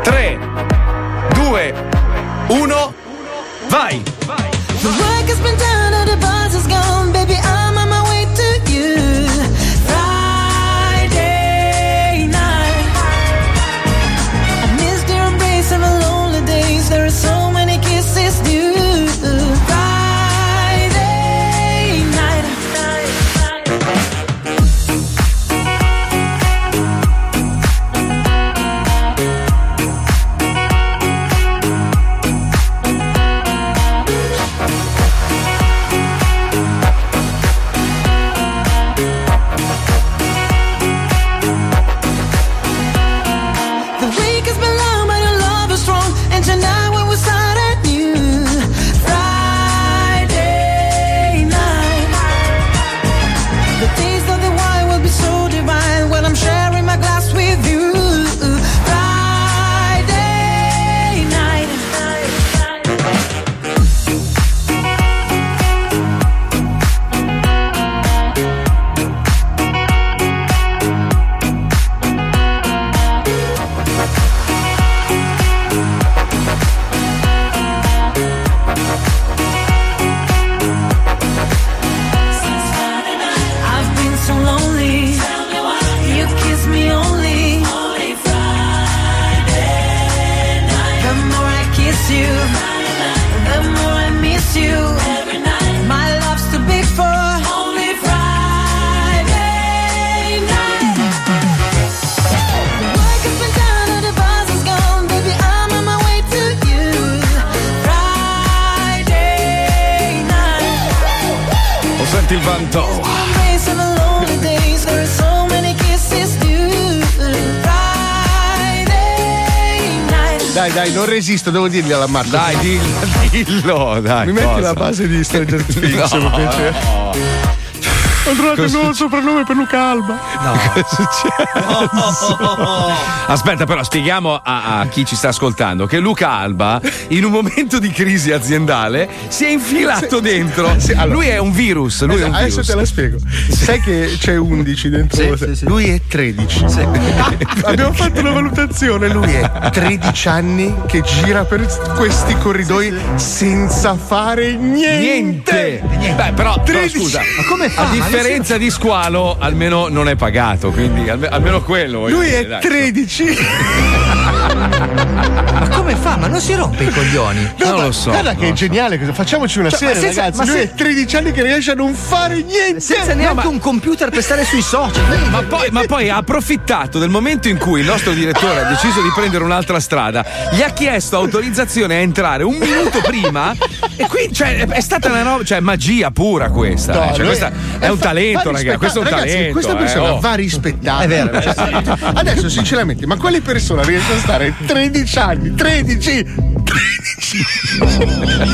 3, 2, 1, vai! Resisto, devo dirgli alla Marco. Dai, dillo, dillo, dai. Mi metti cosa? la base di Stranger Things, No. per piacere. Ho trovato il nuovo soprannome per Luca Alba. Aspetta, però spieghiamo a, a chi ci sta ascoltando che Luca Alba, in un momento di crisi aziendale, si è infilato dentro. lui è un virus. Lui è un Esatto, Adesso virus. te la spiego. Sai che c'è 11 dentro. Lui è 13. Abbiamo fatto una valutazione. Lui è 13 anni che gira per questi corridoi senza fare niente. Niente. Beh, però, però 13. scusa, Ma come fa? A non differenza di Squalo, almeno non è pagato, quindi alme- almeno quello. Lui dire, è dai. 13. Ma come fa? Ma non si rompe i coglioni? No, Non ma lo so, Guarda che è so. geniale. cosa- Facciamoci una Cioè, ma serie, senza- ragazzi. ma Lui se- è 13 anni che riesce a non fare niente. Senza neanche un computer per stare sui social. Ma poi, ma poi ha approfittato del momento in cui il nostro direttore ha deciso di prendere un'altra strada, gli ha chiesto autorizzazione a entrare un minuto prima e qui cioè, è stata una roba, cioè magia pura questa. No, eh. Cioè, questa è un fa- talento, ragazzi. Questo è un. Ragazzi, talento. Questa eh, persona oh. va rispettata. È vero. Cioè, adesso, sinceramente, ma quale persona riesce a stare 13 anni? 13! 13!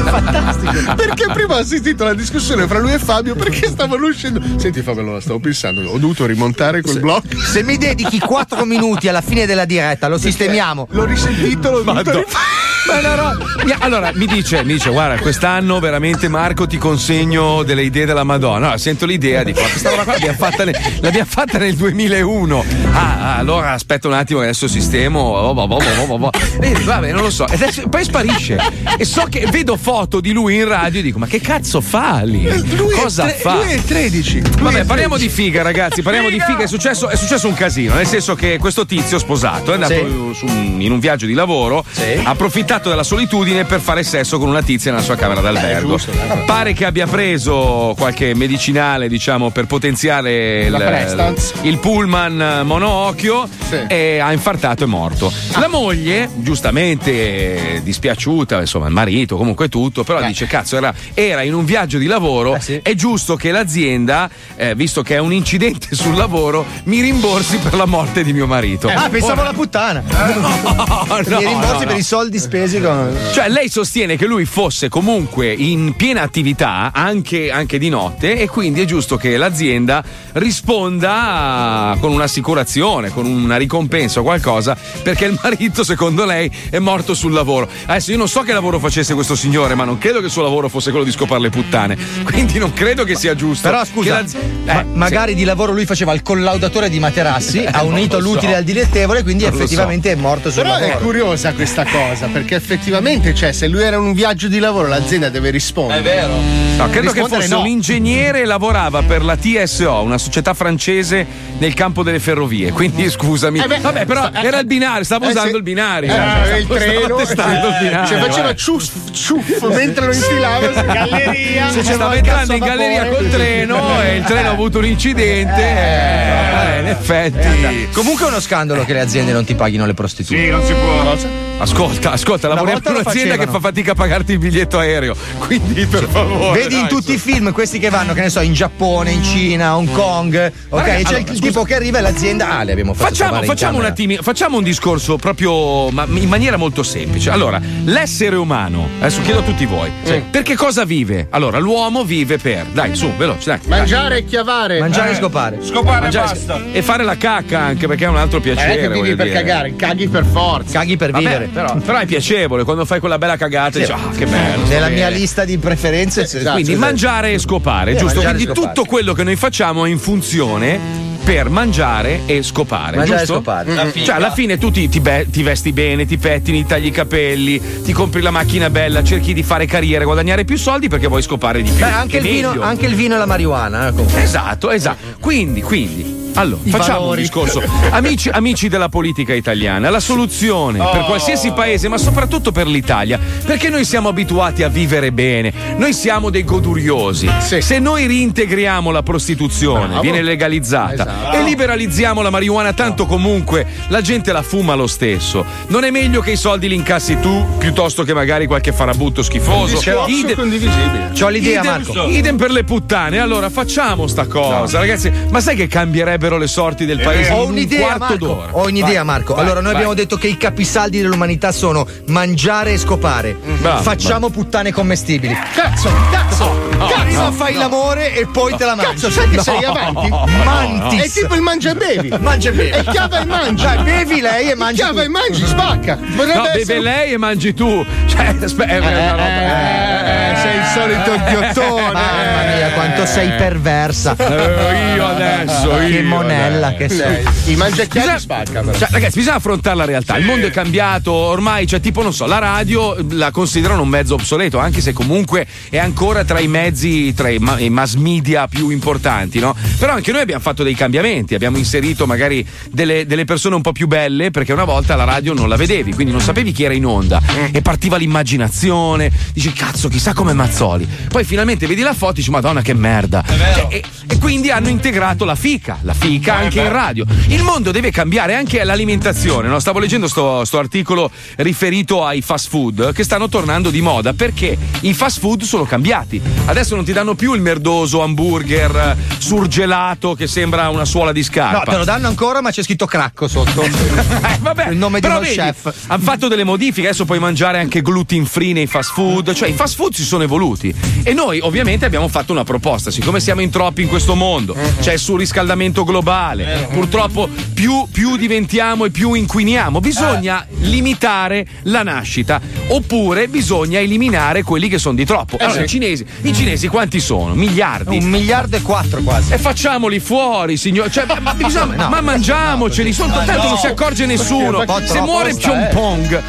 Fantastico! Perché prima ho assistito alla discussione fra lui e Fabio perché stavano uscendo. Senti, Fabio, allora stavo pensando, ho dovuto rimontare quel blocco. Se mi dedichi 4 minuti alla fine della diretta, lo sistemiamo. L'ho risentito, l'ho dovuto Madonna. rifare. Ma no, no. Mi- Allora mi dice, mi dice, guarda, quest'anno veramente Marco ti consegno delle idee della Madonna. Allora, sento l'idea di questa roba qua l'abbiamo fatta, nel, l'abbiamo fatta nel 2001. Ah, ah, allora aspetta un attimo, adesso sistemo. Oh, boh, boh. E, vabbè, non lo so. E adesso- poi sparisce. E so che vedo foto di lui in radio e dico, ma che cazzo fa lì? Lui Cosa tre- fa? Lui è 13. Lui Vabbè, è parliamo 13. di figa, ragazzi. Parliamo di figa. È successo, è successo un casino. Nel senso che questo tizio sposato è andato Sì. su in un viaggio di lavoro, ha approfittato della solitudine per fare sesso con una tizia nella sua camera d'albergo. Pare che abbia preso qualche medicinale, diciamo, per potenziare il, il pullman monoocchio e ha infartato e morto. La moglie, giustamente dispiaciuta, insomma, il marito, comunque tutto, però dice: Cazzo, era, era in un viaggio di lavoro. È giusto che l'azienda, eh, visto che è un incidente sul lavoro, mi rimborsi per la morte di mio marito. Ah, pensavo alla puttana. no, I rimborsi no, per no. i soldi spesi con. Cioè, lei sostiene che lui fosse comunque in piena attività anche, anche di notte e quindi è giusto che l'azienda risponda con un'assicurazione, con una ricompensa o qualcosa, perché il marito, secondo lei, è morto sul lavoro. Adesso io non so che lavoro facesse questo signore, ma non credo che il suo lavoro fosse quello di scopare le puttane. Quindi non credo che sia giusto. Però che scusa, ma- Eh, magari di lavoro lui faceva il collaudatore di materassi, ha non unito lo so. l'utile al dilettevole, quindi Non effettivamente è morto sul Però è lavoro. curiosa questa cosa, perché effettivamente, cioè, se lui era in un viaggio di lavoro, l'azienda deve rispondere. È vero. No, credo che Rispondere fosse no. un ingegnere e lavorava per la TSO, una società francese nel campo delle ferrovie. Quindi scusami. Eh beh, Vabbè, però sta- eh, era il binario, stavo eh, usando sì. il binario. Eh, Stavo- il stavo treno, il eh, binario. cioè, faceva eh. ciuff, ciuff mentre lo infilava. galleria. Se stava entrando in galleria col treno e il treno ha avuto un incidente. eh, in effetti. Comunque è uno scandalo che le aziende non ti paghino le prostitute. Sì, non si può. Ascolta, ascolta, Una lavoriamo volta in un'azienda che fa fatica a pagarti il biglietto aereo. Quindi, per favore. Vedi in dai, tutti su. i film questi che vanno, che ne so, in Giappone, in Cina, Hong Kong, ok? Raga, c'è allora, il scusa. tipo che arriva e l'azienda. Ah, le abbiamo fatto Facciamo, in facciamo, un camera. attimi- facciamo un discorso proprio ma in maniera molto semplice. Allora, l'essere umano, adesso chiedo a tutti voi, per che cosa vive? Allora, l'uomo vive per, dai, su, veloce, dai. Mangiare e chiavare. Mangiare e Eh. scopare. Scopare Mangiare- basta. e fare la cacca anche perché è un altro Ma non è piacere. che vivi per dire. cagare, caghi per forza. Caghi per Vabbè, vivere. però, però è piacevole quando fai quella bella cagata e dici, ah, che bello. Nella bene." mia lista di preferenze. Esatto, Quindi esatto. mangiare e scopare, Sì, giusto? e Quindi scopare. tutto quello che noi facciamo è in funzione per mangiare e scopare. Mangiare e giusto? scopare. La Cioè, figa. alla fine tu ti, ti be- ti vesti bene, ti pettini, tagli i capelli, ti compri la macchina bella, cerchi di fare carriera, guadagnare più soldi perché vuoi scopare di più. Beh, anche Che il, vino, anche il vino e la marijuana. eh. Esatto, esatto. Quindi, quindi. Allora, I facciamo valori. un discorso. Amici, amici della politica italiana, la soluzione per Oh. qualsiasi paese, ma soprattutto per l'Italia, perché noi siamo abituati a vivere bene, noi siamo dei goduriosi. Sì. Se noi reintegriamo la prostituzione, Bravo. viene legalizzata Esatto. e liberalizziamo la marijuana, tanto comunque la gente la fuma lo stesso. Non è meglio che i soldi li incassi tu piuttosto che magari qualche farabutto schifoso? Discorso Idem- condivisibile. C'ho l'idea, idem, Marco. idem per le puttane. Allora facciamo sta cosa, ragazzi. Ma sai che cambierebbe cambierebbero le sorti del paese Ho in un un'idea, quarto Marco. Ho un'idea, Marco. vai, allora, noi vai. abbiamo detto che i capisaldi dell'umanità sono mangiare e scopare. Bravo, Facciamo puttane commestibili. Cazzo, cazzo, No, cazzo. prima fai l'amore e poi te la mangi. Cazzo, sai che No. sei avanti? Mantis. È tipo il mangia e bevi. Mangia e bevi. E chiava e mangi. Dai, bevi lei e mangi Chiava e mangi, spacca. Potrebbe No, essere- beve lei e mangi tu. Cioè, aspe- è una roba. Eh, sei il solito ghiottone. Mamma mia, quanto sei perversa. Eh, io adesso, Che io monella che sei. I mangiacchiati Bisogna- spacca. Cioè, ragazzi, bisogna affrontare la realtà. Il mondo è cambiato, ormai, cioè, tipo, non so, la radio la considerano un mezzo obsoleto, anche se comunque è ancora tra i mezzi, tra i, ma- i mass media più importanti, no? Però anche noi abbiamo fatto dei cambiamenti, abbiamo inserito magari delle, delle persone un po' più belle, perché una volta la radio non la vedevi, quindi non sapevi chi era in onda. E partiva l'immaginazione, dici, cazzo, chissà come Mazzoli. Poi finalmente vedi la foto e dici, madonna, che merda. Cioè, e, e quindi hanno integrato la fica, la fica anche in radio. Il mondo deve cambiare anche l'alimentazione. no? Stavo leggendo sto, sto articolo riferito ai fast food che stanno tornando di moda perché i fast food sono cambiati. Adesso non ti danno più il merdoso hamburger eh, surgelato che sembra una suola di No, scarpa. te lo danno ancora, ma c'è scritto cracco sotto. Eh, vabbè, Il nome di uno vedi, chef. Hanno fatto delle modifiche, adesso puoi mangiare anche gluten free nei fast food, cioè i fast food si sono evoluti. E noi ovviamente abbiamo fatto una proposta, siccome siamo in troppi in questo mondo, c'è il surriscaldamento globale, purtroppo più, più diventiamo e più inquiniamo, bisogna limitare la nascita, oppure bisogna eliminare quelli che sono di troppo. Allora, sì. i cinesi, i cinesi quanti sono? Miliardi. Un miliardo e quattro quasi. E facciamoli fuori, signore. Cioè, ma, ma bisogna- No. ma mangiamoceli, sono, Ma tanto no. non si accorge nessuno. Se muore Apposta, Pong eh.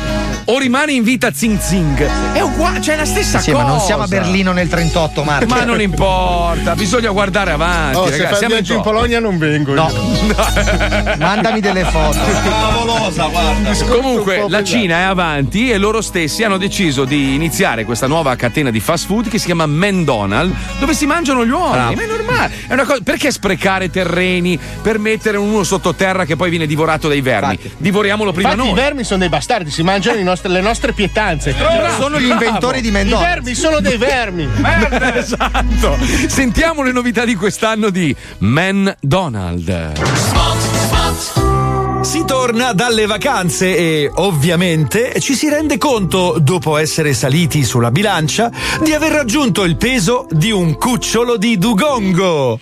O rimane in vita Zing Zing, è uguale, cioè è la stessa Sì, cosa. ma non siamo a Berlino nel 38, Marco. Ma non importa, bisogna guardare avanti. Oh, se ragazzi, fai siamo in viaggio in. Polonia non vengo. No. io. Mandami delle foto. Favolosa, guarda. Comunque la Cina è avanti e loro stessi hanno deciso di iniziare questa nuova catena di fast food che si chiama McDonald's dove si mangiano gli uomini. Ma è normale. È una cosa, perché sprecare terreni per mettere uno sottoterra che poi viene divorato dai vermi? Divoriamolo prima Infatti, noi. i vermi sono dei bastardi, si mangiano i nostri- le nostre pietanze. Bravo, sono gli bravo. inventori di McDonald's. Vermi sono dei vermi. esatto. Sentiamo le novità di quest'anno di Man Donald. Si torna dalle vacanze e ovviamente ci si rende conto, dopo essere saliti sulla bilancia, di aver raggiunto il peso di un cucciolo di dugongo.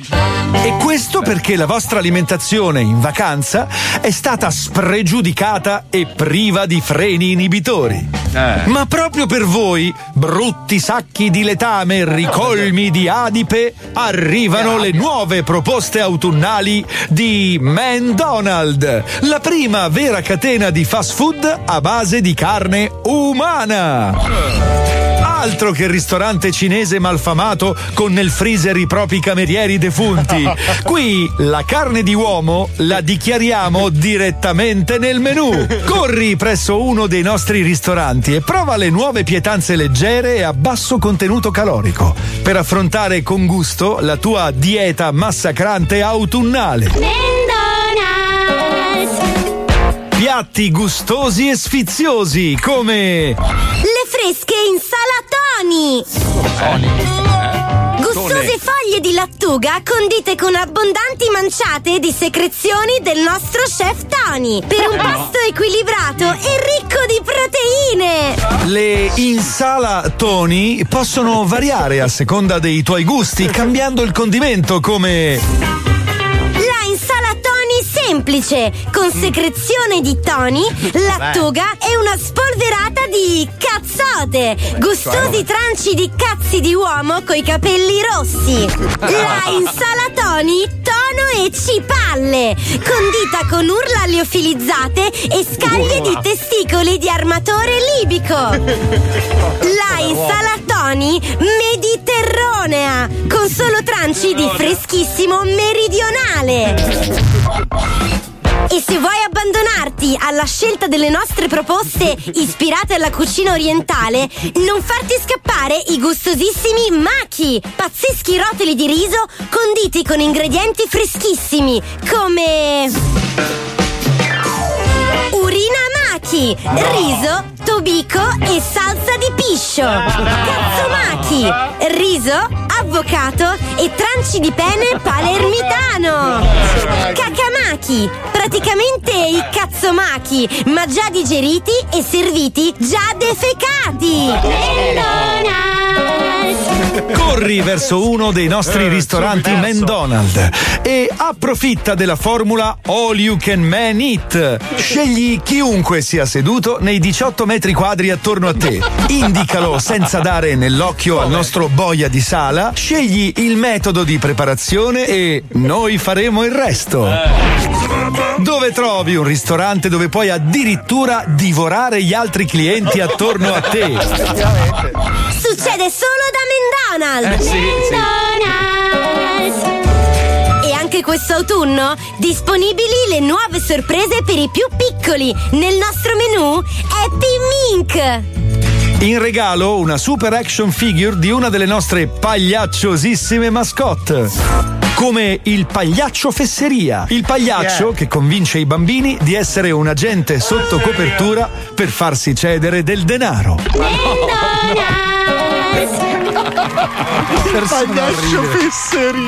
E questo perché la vostra alimentazione in vacanza è stata spregiudicata e priva di freni inibitori. Ma proprio per voi, brutti sacchi di letame ricolmi di adipe, arrivano le nuove proposte autunnali di Man Donald, la prima vera catena di fast food a base di carne umana. Altro che il ristorante cinese malfamato con nel freezer i propri camerieri defunti. Qui la carne di uomo la dichiariamo direttamente nel menù. Corri presso uno dei nostri ristoranti e prova le nuove pietanze leggere e a basso contenuto calorico per affrontare con gusto la tua dieta massacrante autunnale. Piatti gustosi e sfiziosi come Le fresche insalatoni! Gustose foglie di lattuga condite con abbondanti manciate di secrezioni del nostro chef Tony per un pasto equilibrato e ricco di proteine! Le insalatoni possono variare a seconda dei tuoi gusti, cambiando il condimento come semplice con secrezione di toni, lattuga e una spolverata di cazzote! Gustosi tranci di cazzi di uomo coi capelli rossi! La insalatoni tono e cipalle! Condita con urla liofilizzate e scaglie di testicoli di armatore libico! La insalatoni mediterranea con solo tranci di freschissimo meridionale! E se vuoi abbandonarti alla scelta delle nostre proposte ispirate alla cucina orientale, non farti scappare i gustosissimi maki, pazzeschi rotoli di riso conditi con ingredienti freschissimi, come maki, riso, tobico e salsa di piscio, cazzo maki, riso, avvocato e tranci di pene palermitano. Cacamaki, praticamente i cazzomaki, ma già digeriti e serviti già defecati. Corri verso uno dei nostri ristoranti McDonald's e approfitta della formula All You Can Man Eat. Scegli chiunque sia seduto nei 18 metri quadri attorno a te. Indicalo senza dare nell'occhio al nostro boia di sala. Scegli il metodo di preparazione e noi faremo il resto. Dove trovi un ristorante dove puoi addirittura divorare gli altri clienti attorno a te? Succede solo da McDonald's. Eh, sì, sì. McDonald's. E anche questo autunno disponibili le nuove sorprese per i più piccoli nel nostro menù Happy Mink. In regalo una super action figure di una delle nostre pagliacciosissime mascotte. Come il pagliaccio fesseria. Il pagliaccio che convince i bambini di essere un agente sotto copertura per farsi cedere del denaro. Fesseria.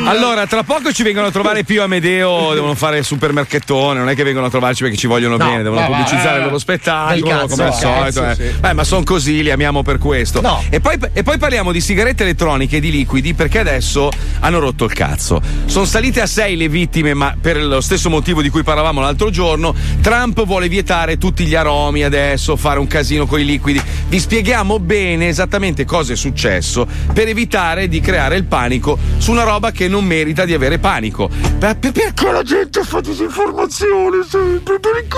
Allora, tra poco ci vengono a trovare Pio e Amedeo, devono fare il supermerchetone, non è che vengono a trovarci perché ci vogliono No, bene, devono va, pubblicizzare eh, il loro spettacolo, cazzo, come al eh, solito. cazzo, eh. sì. Beh, ma sono così, li amiamo per questo. No. E, poi, e poi parliamo di sigarette elettroniche e di liquidi perché adesso hanno rotto il cazzo. Sono salite a 6 le vittime, ma per lo stesso motivo di cui parlavamo l'altro giorno, Trump vuole vietare tutti gli aromi adesso, fare un casino con i liquidi. Vi spieghiamo bene esattamente cosa è successo per evitare di creare il panico su una roba che non merita di avere panico. Per- per- perché la gente fa disinformazione sempre? Perché?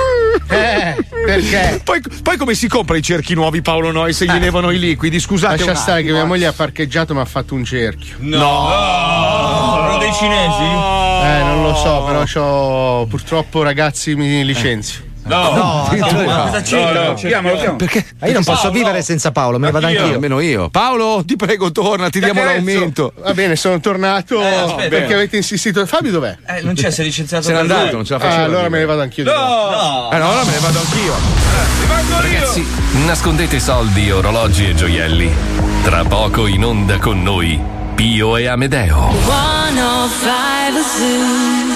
Eh, perché? Poi, poi come si compra i cerchi nuovi Paolo Noi se gli levano i liquidi? Scusate. Lascia stare che mia eh. moglie ha parcheggiato ma ha fatto un cerchio. No. Sono dei cinesi? Eh, non lo so, però c'ho purtroppo ragazzi mi licenzio. No, No, no, no, cosa c'entra? no, no. Chiamalo, chiamalo. Perché? Io non posso Paolo. vivere senza Paolo, me ne vado Anch'io. Almeno io. Paolo, ti prego, torna, ti diamo Carezzo. l'aumento. Va bene, sono tornato Eh, perché avete insistito. Fabio dov'è? Eh, non c'è, si è licenziato Se n'è andato, non ce la Ah, faceva. allora me ne vado anch'io. No! Eh no, allora me ne vado anch'io. Ragazzi, nascondete soldi, orologi e gioielli. Tra poco in onda con noi, Pio e Amedeo. 105 Zoo.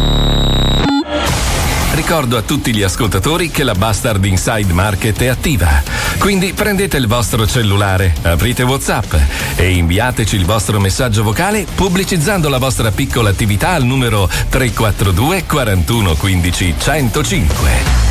Ricordo a tutti gli ascoltatori che la Bastard Inside Market è attiva. Quindi prendete il vostro cellulare, aprite WhatsApp e inviateci il vostro messaggio vocale pubblicizzando la vostra piccola attività al numero 342 41 15 105.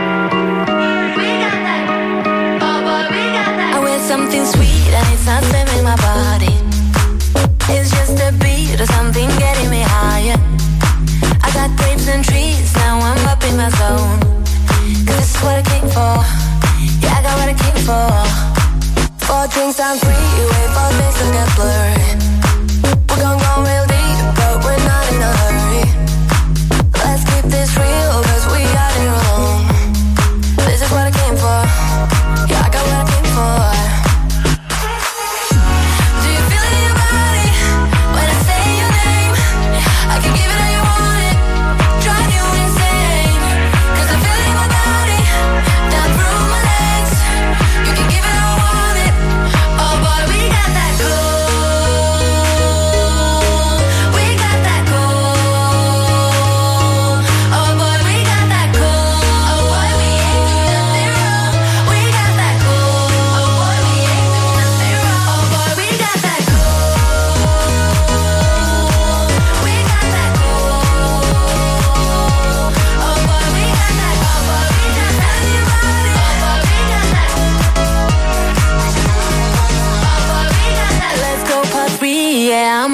sweet and it's not saving my body. It's just a beat or something getting me higher. I got grapes and trees, now I'm up in my zone. Cause this is what I came for. Yeah, I got what I came for. Four drinks, I'm free, wait for things to get blurry. We're gon' go real deep, but we're not in a hurry.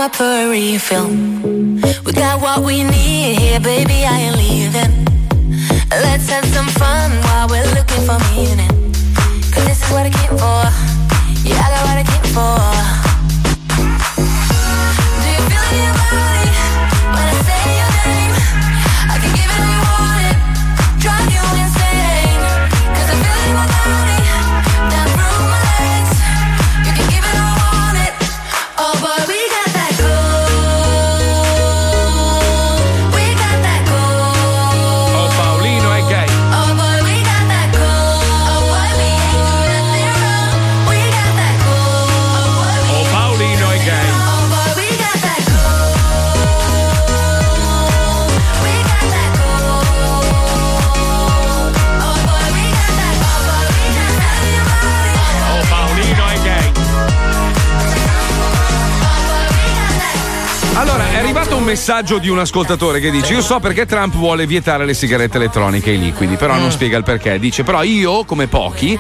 Up refill. We got what we need here, baby. I ain't leaving. Let's have some fun while we're looking for meaning. Cause this is what I came for. Yeah, I got what I came for. Messaggio di un ascoltatore che dice: Io so perché Trump vuole vietare le sigarette elettroniche e i liquidi, però non spiega il perché. Dice: Però io, come pochi,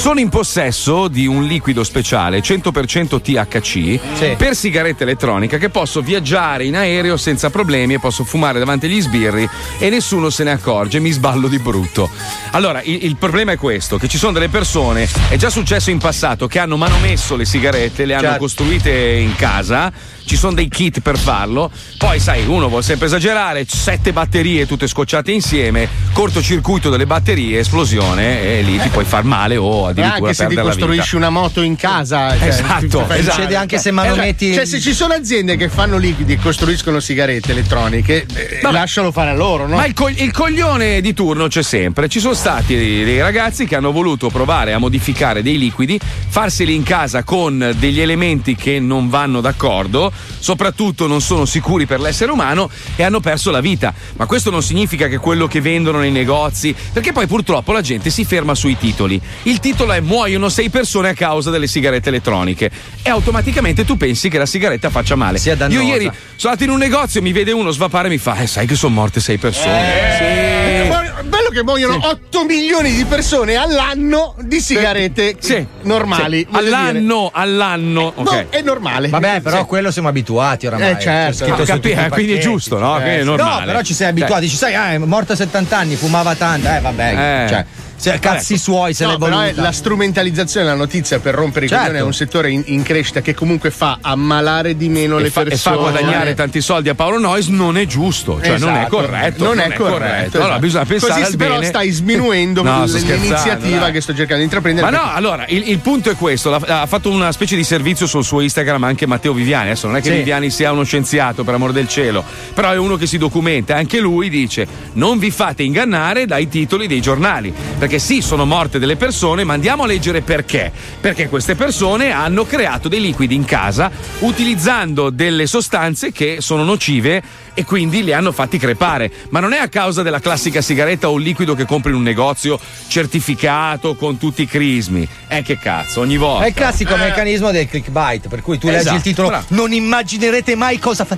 sono in possesso di un liquido speciale 100% THC per sigarette elettroniche che posso viaggiare in aereo senza problemi e posso fumare davanti agli sbirri e nessuno se ne accorge, mi sballo di brutto. Allora, il, il problema è questo: che ci sono delle persone, è già successo in passato, che hanno manomesso le sigarette, le hanno Certo. costruite in casa, ci sono dei kit per farlo, poi sai, uno vuole sempre esagerare, sette batterie tutte scocciate insieme, cortocircuito delle batterie, esplosione e lì ti puoi far male o addirittura anche se ti costruisci una moto in casa, cioè, Esatto, fai esatto. Succede anche se Eh, manometti- Cioè, se ci sono aziende che fanno liquidi e costruiscono sigarette elettroniche, eh, lascialo fare a loro, no? Ma il, cog- il coglione di turno c'è sempre. Ci sono stati dei, dei ragazzi che hanno voluto provare a modificare dei liquidi, farseli in casa con degli elementi che non vanno d'accordo, soprattutto non sono sicuri per l'essere umano e hanno perso la vita. Ma questo non significa che quello che vendono nei negozi, perché poi purtroppo la gente si ferma sui titoli. Il titolo è muoiono sei persone a causa delle sigarette elettroniche e automaticamente tu pensi che la sigaretta faccia male. Io dannosa. ieri sono andato in un negozio, mi vede uno svapare e mi fa: eh, sai che sono morte sei persone. Eh, muoiono- Bello che muoiono 8 milioni di persone all'anno di sigarette normali. voglio dire. All'anno, all'anno. Boh, ok. è normale. Vabbè, però Sì. quello siamo abituati oramai. Eh, certo. C'è scritto Ho su capito, tutti i eh, quindi è giusto, no? Quindi è normale. No, però ci sei abituato. Cioè. Dici, sai, ah, è morto a 70 anni, fumava tanto. Eh, vabbè. Eh. Cioè, se, cazzi suoi, se No, l'è però è voluta. la strumentalizzazione della notizia per rompere i Certo. coglioni è un settore in, in crescita che comunque fa ammalare di meno E le fa, e persone. fa guadagnare tanti soldi a Paolo Noyes non è giusto, cioè non è Esatto. corretto. Non è corretto, Allora esatto. bisogna pensare Così al però bene. stai sminuendo No, l'iniziativa dai. che sto cercando di intraprendere. Ma no, perché- allora il, il punto è questo: ha fatto una specie di servizio sul suo Instagram anche Matteo Viviani. Adesso non è che Sì. Viviani sia uno scienziato, per amor del cielo, però è uno che si documenta. Anche lui dice: Non vi fate ingannare dai titoli dei giornali. Perché sì, sono morte delle persone, ma andiamo a leggere perché. Perché queste persone hanno creato dei liquidi in casa utilizzando delle sostanze che sono nocive e quindi li hanno fatti crepare. Ma non è a causa della classica sigaretta o un liquido che compri in un negozio certificato con tutti i crismi. Eh che cazzo, ogni volta. È il classico meccanismo del clickbait, per cui tu leggi Esatto, il titolo, bravo. non immaginerete mai cosa fa.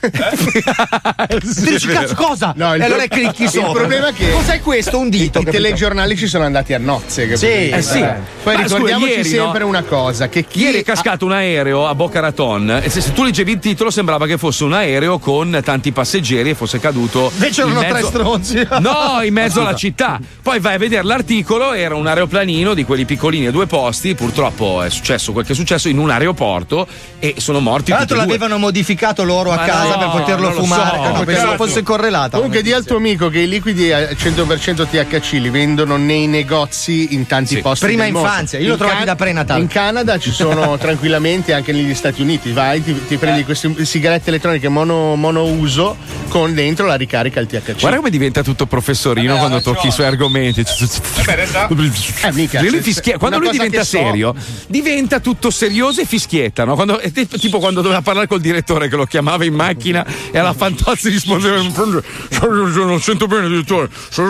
Sì, Dici, cazzo, cosa? No, il e pro- allora clicchi il sopra. problema è che Cos'è questo? Un dito. I capito? telegiornali ci sono andati a nozze, capito? Sì, Eh sì. Poi Ma ricordiamoci scusa, ieri, sempre no? una cosa: che chi Ieri è cascato un aereo a Boca Raton e se, se tu leggevi il titolo sembrava che fosse un aereo con tanti passeggeri e fosse caduto Invece in erano mezzo- tre stronzi. No, in mezzo alla città. Poi vai a vedere l'articolo, era un aeroplanino di quelli piccolini a due posti, purtroppo è successo quel che è successo in un aeroporto e sono morti Tra l'altro l'avevano modificato loro a Ma casa no, per poterlo lo fumare. so, Eh, no, perché pensavo fosse correlata. Comunque di al tuo amico che i liquidi a 100% THC li vendono nei negozi in tanti Sì. posti Prima infanzia, io In trovati da prenatale. In Canada ci sono tranquillamente anche negli Stati Uniti, vai, ti, ti prendi Eh. queste sigarette elettroniche mono, monouso con dentro la ricarica al THC. Guarda come diventa tutto professorino quando tocchi i suoi argomenti. Eh, mica, Lui se- fischia- se- quando lui diventa so- serio, diventa tutto serioso e fischietta. No? Quando, te- tipo quando doveva parlare col direttore che lo chiamava in macchina macchina e alla Fantozzi rispondeva non sento bene direttore sono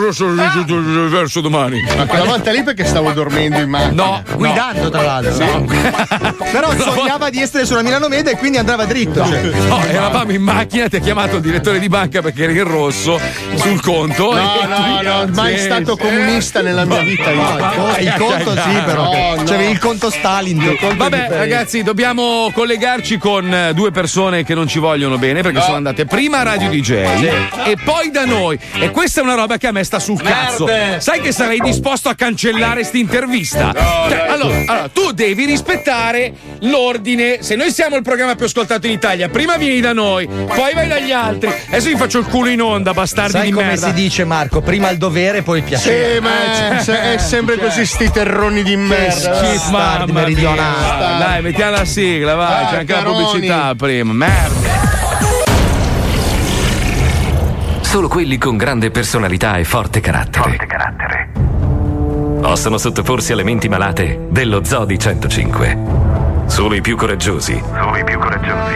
verso domani Ma quella volta lì perché stavo dormendo in macchina. No, Guidando, tra l'altro. Però sognava di essere sulla Milano Meda e quindi andava dritto. Cioè. No, eravamo in macchina, ti ha chiamato il direttore di banca perché eri in rosso sul conto. No, no, no, mai Sì, stato sì. comunista nella mia vita. il conto sì, però. No, no. C'avevi il conto Stalin. Vabbè, ragazzi, dobbiamo collegarci con due persone che non ci vogliono bene perché sono andate prima a Radio DJ e poi da noi. E questa è una roba che a me sta sul cazzo. Sai che sarei disposto a cancellare sta intervista? Cioè, allora, allora, tu devi rispettare l'ordine. Se noi siamo il programma più ascoltato in Italia, prima vieni da noi, poi vai dagli altri. Adesso vi faccio il culo in onda, bastardi Sai di come merda. si dice, Marco? Prima il dovere, poi il piacere. Sì, ma Eh, è, è sempre così sti terroni di merda. Schifo, Bastardi mamma meridionali. mia. Dai, mettiamo la sigla, vai. Dai, C'è anche la Caroni. pubblicità prima. Merda. Solo quelli con grande personalità e forte carattere. Possono sottoporsi alle menti malate dello Zoo di 105. Solo i più coraggiosi. Solo i più coraggiosi.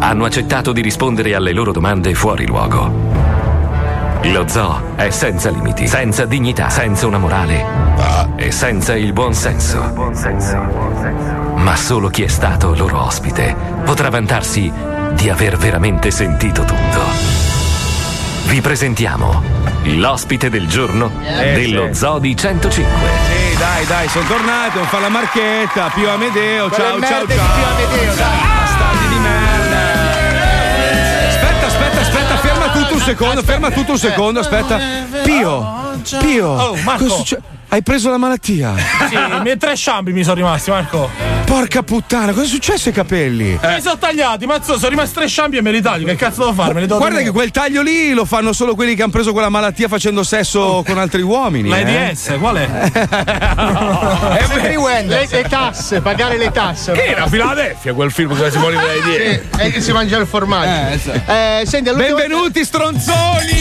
Hanno accettato di rispondere alle loro domande fuori luogo. Lo zoo è senza limiti, senza dignità, senza una morale e senza il buon senso. Ma solo chi è stato loro ospite potrà vantarsi di aver veramente sentito tutto. Vi presentiamo l'ospite del giorno Eh, dello sì. Zoo di 105. Sì, dai, dai, sono tornato, fare la marchetta. Pio Amedeo, ciao, Quelle ciao, ciao. di Pio Amedeo, dai. Bastardi di merda. Aspetta, aspetta, aspetta, ferma tutto un secondo, ferma tutto un secondo, aspetta. Pio, Pio, Oh, Marco. cosa succe- Hai preso la malattia? Sì, i miei tre sciampi mi sono rimasti, Marco. Porca puttana, cosa è successo ai capelli? Mi sono tagliati, mazzo, sono rimasti tre sciampi e me li taglio. Che cazzo devo fare? Me li do Guarda che nuovo. quel taglio lì lo fanno solo quelli che hanno preso quella malattia facendo sesso con altri uomini. eh. L'AIDS, qual è? Sempre le, le tasse, pagare le tasse. Che era Filadelfia quel film che si Sì, dietro. è che si mangia il formaggio. Eh, senti, all'ultima- Benvenuti stronzoni!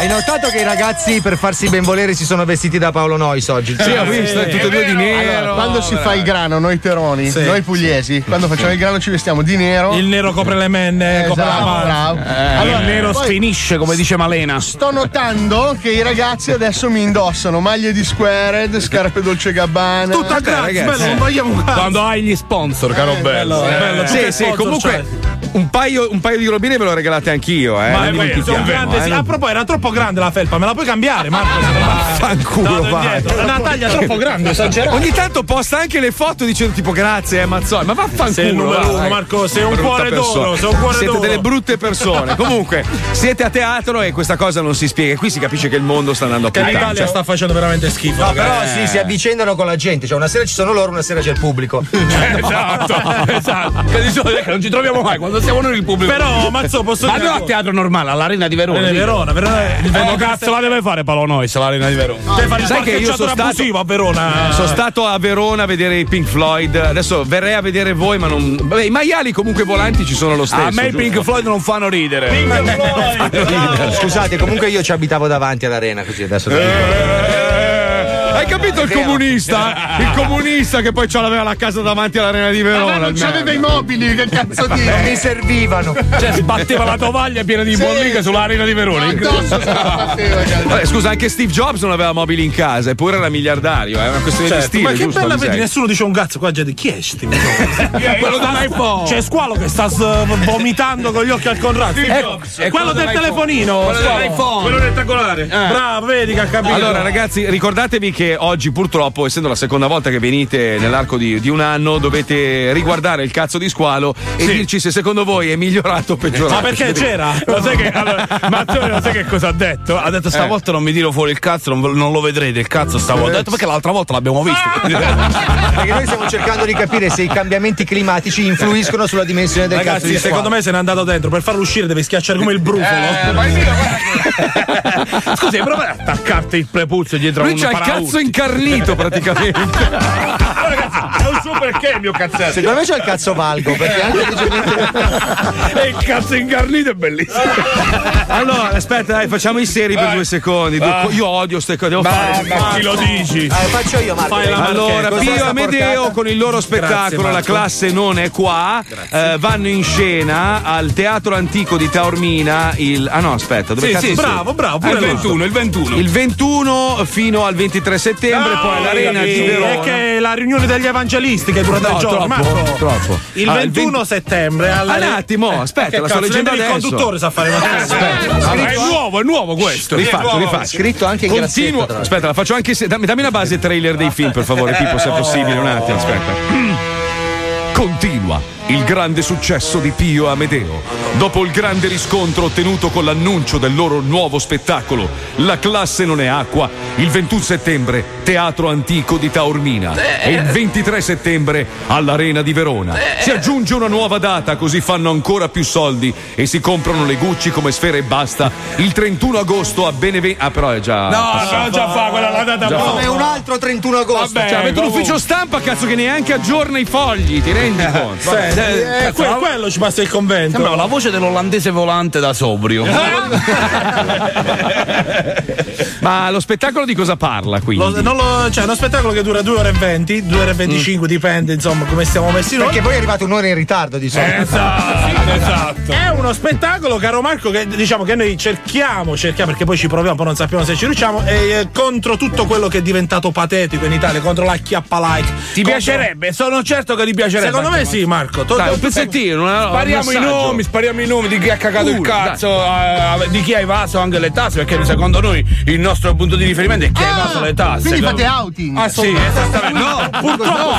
Hai notato che i ragazzi per farsi ben volere si sono vestiti da Paolo Nois oggi? Sì, ho visto, tutti e due di nero. Allora, quando si fa il grano, noi teroni, Sì. noi pugliesi, quando facciamo il grano ci vestiamo di nero. Il nero copre le menne, copre la Esatto, mano. bravo. Eh, Allora, il nero poi- sfinisce, come dice Malena. Sto notando che i ragazzi adesso mi indossano maglie di Squared, scarpe Dolce Gabbana. Tutta Eh, gratis, ragazzi. bello, non vogliamo. Quando hai gli sponsor, caro Eh, bello. bello, eh. bello, Sì, tutti sì, sponsor, comunque cioè. Un paio, un paio di robine ve lo regalate anch'io, eh. Ma non è sono grande, sì. eh. A proposito, era troppo grande la felpa, me la puoi cambiare, Marco? Fanculo, Dato vai. È una taglia troppo grande, esagerato. Ogni tanto posta anche le foto dicendo tipo grazie, eh, Mazzoli, ma vaffanculo. Sei il numero va, uno. Marco, sei un cuore d'oro, sei un cuore Siete d'oro. delle brutte persone. Comunque, siete a teatro e questa cosa non si spiega. Qui si capisce che il mondo sta andando a Che puttane. l'Italia sta facendo veramente schifo. No, però ragazzi. sì, si avvicendano con la gente. Cioè, una sera ci sono loro, una sera c'è il pubblico. esatto, esatto. Che di solito che non ci troviamo mai quando siamo noi il pubblico. Però, mazzo, posso Ma dire. no a teatro normale, all'Arena di Verona. Di Verona, Verona. Il Eh, cazzo la deve fare Paolo Nois all'Arena di Verona. Deve fare Sai che io sono stato, a Verona. sono stato a Verona a vedere i Pink Floyd. Adesso verrei a vedere voi, ma non. Vabbè, i maiali comunque volanti ci sono lo stesso. A me i? Pink Floyd non fanno ridere. Scusate, comunque io ci abitavo davanti all'arena, così adesso. Hai capito il comunista? Il comunista che poi ce l'aveva la casa davanti all'arena di Verona. Ma non c'aveva i mobili, che cazzo di. Non mi servivano. Cioè, sbatteva la tovaglia piena di Sì. bolliche sull'Arena di Verona. Cazzo. Vabbè, scusa, anche Steve Jobs non aveva mobili in casa, eppure era miliardario, è una questione di Certo, stile, ma che giusto? bella vedi, nessuno dice un cazzo qua gente. Chi è Steve Quello dell'iPhone. C'è Squalo che sta s- vomitando con gli occhi al contrario. Ecco, È quello del telefonino. Quello dell'iPhone. Quello rettangolare. Bravo, vedi che ha capito. Allora, ragazzi, ricordatevi che oggi, purtroppo, essendo la seconda volta che venite nell'arco di, di un anno, dovete riguardare il cazzo di squalo e Sì. dirci se secondo voi è migliorato o peggiorato. Ma perché c'era? Lo sai che, allora, Matteo, lo sai che cosa ha detto? Ha detto stavolta non mi tiro fuori il cazzo, non, non lo vedrete il cazzo stavolta. Ha detto perché l'altra volta l'abbiamo visto. Perché noi stiamo cercando di capire se i cambiamenti climatici influiscono sulla dimensione del cazzo Ragazzi, di secondo me se n'è andato dentro. Per farlo uscire deve schiacciare come il brufolo. Scusi, prova ad attaccarti il prepuzio dietro a Lui un c'ha il paraurti. Cazzo incarnito praticamente. Allora, un suo perché il mio cazzetto. Secondo me c'è il cazzo valgo, perché anche E il cazzo incarnito è bellissimo. Allora, aspetta, dai, facciamo i seri per due secondi. Due- Ah. Io odio ste cose, devo Ma- fare. ma chi lo dici? Eh, faccio io, Marco. Fai la Allora. Pio e Amedeo con il loro spettacolo, Grazie, la classe non è qua, eh, vanno in scena al Teatro Antico di Taormina. Il, ah no, aspetta, dove Sì, cazzo sì, bravo, bravo, pure Ah, il 21, il 21. Il 21 fino al 23 settembre, poi all'Arena di Verona. È che la riunione degli evangelisti che dura tre No, giorni. troppo, Marco. troppo. Il Ah, 21 20 settembre. Alla... Un attimo, Eh, aspetta, che la sto leggendo nemmeno il adesso. conduttore sa fare una cosa. Aspetta, è nuovo, è nuovo questo. Rifaccio, rifaccio. Scritto anche in Continuo. Aspetta, la faccio anche se. Dammi, dammi una base trailer dei film, per favore, Pippo, se è possibile. Un attimo, aspetta. Continua il grande successo di Pio e Amedeo. Dopo il grande riscontro ottenuto con l'annuncio del loro nuovo spettacolo, La classe non è acqua, il 21 settembre, Teatro Antico di Taormina. E il 23 settembre, all'Arena di Verona. Si aggiunge una nuova data, così fanno ancora più soldi e si comprano le Gucci come sfera e basta. Il 31 agosto a Benevento. Ah, però è già. No, passato. no, già fa quella la data buona. Come un altro 31 agosto. Vabbè, Cioè, avete comunque. l'ufficio stampa, cazzo, che neanche aggiorna i fogli, ti rendi conto? Sì, Vabbè. eh, que- quello ci passa il convento. Sembrava la voce dell'olandese volante da sobrio. Ma lo spettacolo di cosa parla quindi? Lo- cioè, uno spettacolo che dura 2 ore e 20, 2 ore e 25, dipende insomma come stiamo messi noi. Perché voi arrivate un'ora in ritardo di solito. Esatto, esatto. È uno spettacolo, caro Marco, che diciamo che noi cerchiamo, cerchiamo perché poi ci proviamo, poi non sappiamo se ci riusciamo, è, eh, contro tutto quello che è diventato patetico in Italia, contro la chiappa like. Ti Contro- piacerebbe? Sono certo che ti piacerebbe. Secondo me sì, Marco. Tu- Dai, un pezzettino, una- Spariamo un i nomi, spariamo i nomi di chi ha cagato il Uno, cazzo, eh, di chi ha evaso anche le tasse, perché secondo noi il nostro punto di riferimento è chi ha evaso le tasse. quindi fate outing. Ah, sì, esattamente. No, purtroppo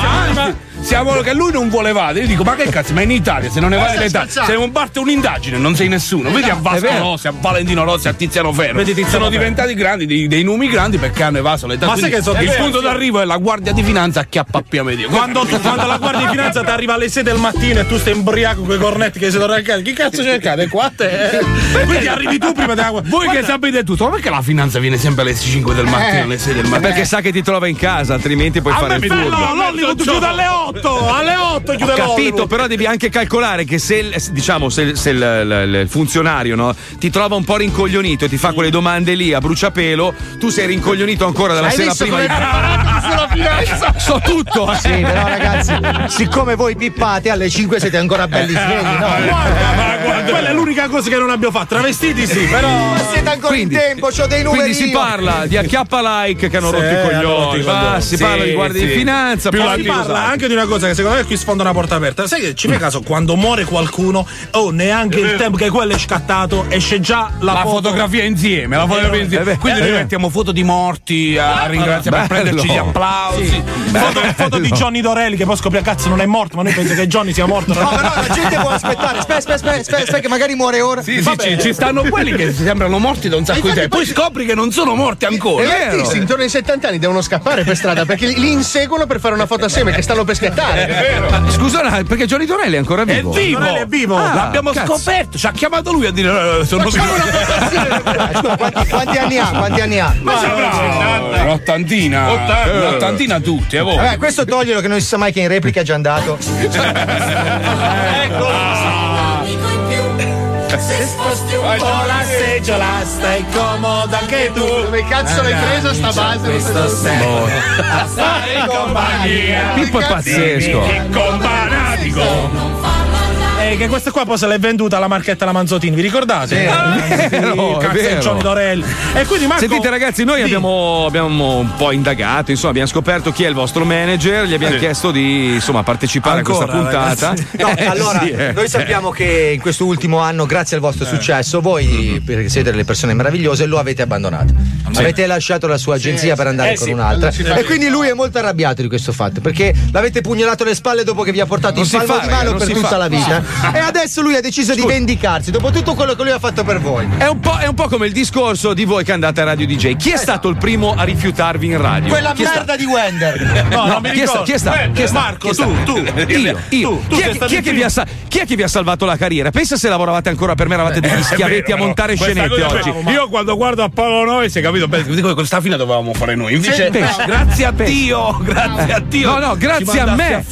siamo, che lui non vuole evadere. Io dico, ma che cazzo, ma in Italia se non evadi Eh, le sta tasse, scherzando. se non parte un'indagine, non sei nessuno. Vedi a Vasco vero. Rossi, a Valentino Rossi, a Tiziano Ferro. Vedi Tiziano sono Ferro. diventati grandi, dei, dei numi grandi perché hanno evaso le tasse. Ma sai che sono- il vero, punto sì. d'arrivo è la Guardia di Finanza a chiappappia medio. Quando, tu- quando la guardia di finanza ti arriva alle 6 del mattino e tu stai imbriaco con i cornetti che si torna a casa, chi cazzo cercate? Qua te. Quindi arrivi tu prima della guardia. Voi che sapete tutto, ma perché la finanza viene sempre alle 5 del mattino, alle 6 del Ma mattino? perché sa che ti trova in casa, altrimenti puoi A fare me il furbo. fa- No, Hollywood chiude alle 8! Alle 8 Ho chiude capito, l'Hollywood. però devi anche calcolare che se, il- diciamo, se, se il, il- il funzionario no, ti trova un po' rincoglionito e ti fa quelle domande lì a bruciapelo, tu sei rincoglionito ancora dalla Hai sera prima di. sulla finanza? So tutto, eh. Sì, però ragazzi, siccome voi pippate alle 5 siete ancora belli svegli, no? Guarda, guarda, quella è l'unica cosa che non abbiamo fatto. Travestiti sì, però. Ma siete ancora Quindi- in tempo, c'ho dei numeri. Quindi si io. parla di acchiappa like che hanno Sì, rotto i hanno rotto coglioni, i coglioni. si Sì, parla di guardia sì. di finanza, Più poi Si parla cos'altro. anche di una cosa che secondo me qui sfonda una porta aperta. Sai che ci fai caso? Quando muore qualcuno, oh, neanche il tempo che quello è scattato, esce già la, La foto. fotografia insieme, la fotografia insieme. Quindi noi mettiamo foto di morti a ringraziare per prenderci gli applausi. Foto, foto di Johnny Dorelli che poi scopre cazzo non è morto, ma noi pensiamo che Johnny sia morto. No, però la gente può aspettare. Aspetta, aspetta, aspetta, aspetta, aspetta, che magari muore ora. Sì, sì, ci, ci stanno quelli che sembrano morti da un sacco di tempo. Poi scopri che non sono morti ancora. E gli artisti intorno ai 70 anni devono scappare per strada perché li, li inseguono per fare una foto assieme che stanno per scattare. Ma Scusa, perché Johnny Torelli è ancora È vivo? vivo! Dorelli è vivo. Ah, L'abbiamo cazzo. scoperto, ci ha chiamato lui a dire eh, sono vivo. Scusa, quanti, quanti anni ha? Quanti anni ha? Ma avrà un'ottantina, un'ottantina tutti, eh, voi. Vabbè, questo toglielo che non si sa mai che in replica è già andato. Se sposti un po' la seggiola, stai comodo anche tu. Dove cazzo l'hai preso sta base? Questo sei. A stare in compagnia. Pippo è pazzesco. Che companatico! Eh, che questa qua poi se l'è venduta alla marchetta la Manzottini, vi ricordate? È vero, è vero. Johnny Dorelli. E quindi Marco Sentite ragazzi, noi Di. abbiamo, abbiamo un po' indagato, insomma, abbiamo scoperto chi è il vostro manager, gli abbiamo Sì. chiesto di insomma, partecipare Ancora, a questa puntata. ragazzi. No, Eh, allora, sì, eh. noi sappiamo che in questo ultimo anno, grazie al vostro successo, voi, perché siete delle persone meravigliose, lo avete abbandonato. Avete lasciato la sua agenzia per andare Eh, con sì, un'altra. E quindi lui è molto arrabbiato di questo fatto, perché l'avete pugnalato alle spalle dopo che vi ha portato Non in palmo fa, di mano per tutta fa. la vita. E adesso lui ha deciso di vendicarsi dopo tutto quello che lui ha fatto per voi. È un, po', è un po' come il discorso di voi che andate a Radio DJ. Chi è stato il primo a rifiutarvi in radio? Quella Chi merda di Wender. No, no, chi è sta- chi è stato? Chi è stato? Marco, Chi è stato? tu, tu. Io, io. Tu, tu chi, è, chi è che primo. ha sa- chi è che vi ha salvato la carriera? Pensa se lavoravate ancora per me, eravate degli Eh, schiavetti è a vero, montare scenette oggi. vero. Io quando guardo Apollo 9 si è capito, beh, dico, questa fine dovevamo fare noi. Invece, Sì, grazie a. Dio, grazie a Dio. No, no, grazie a me.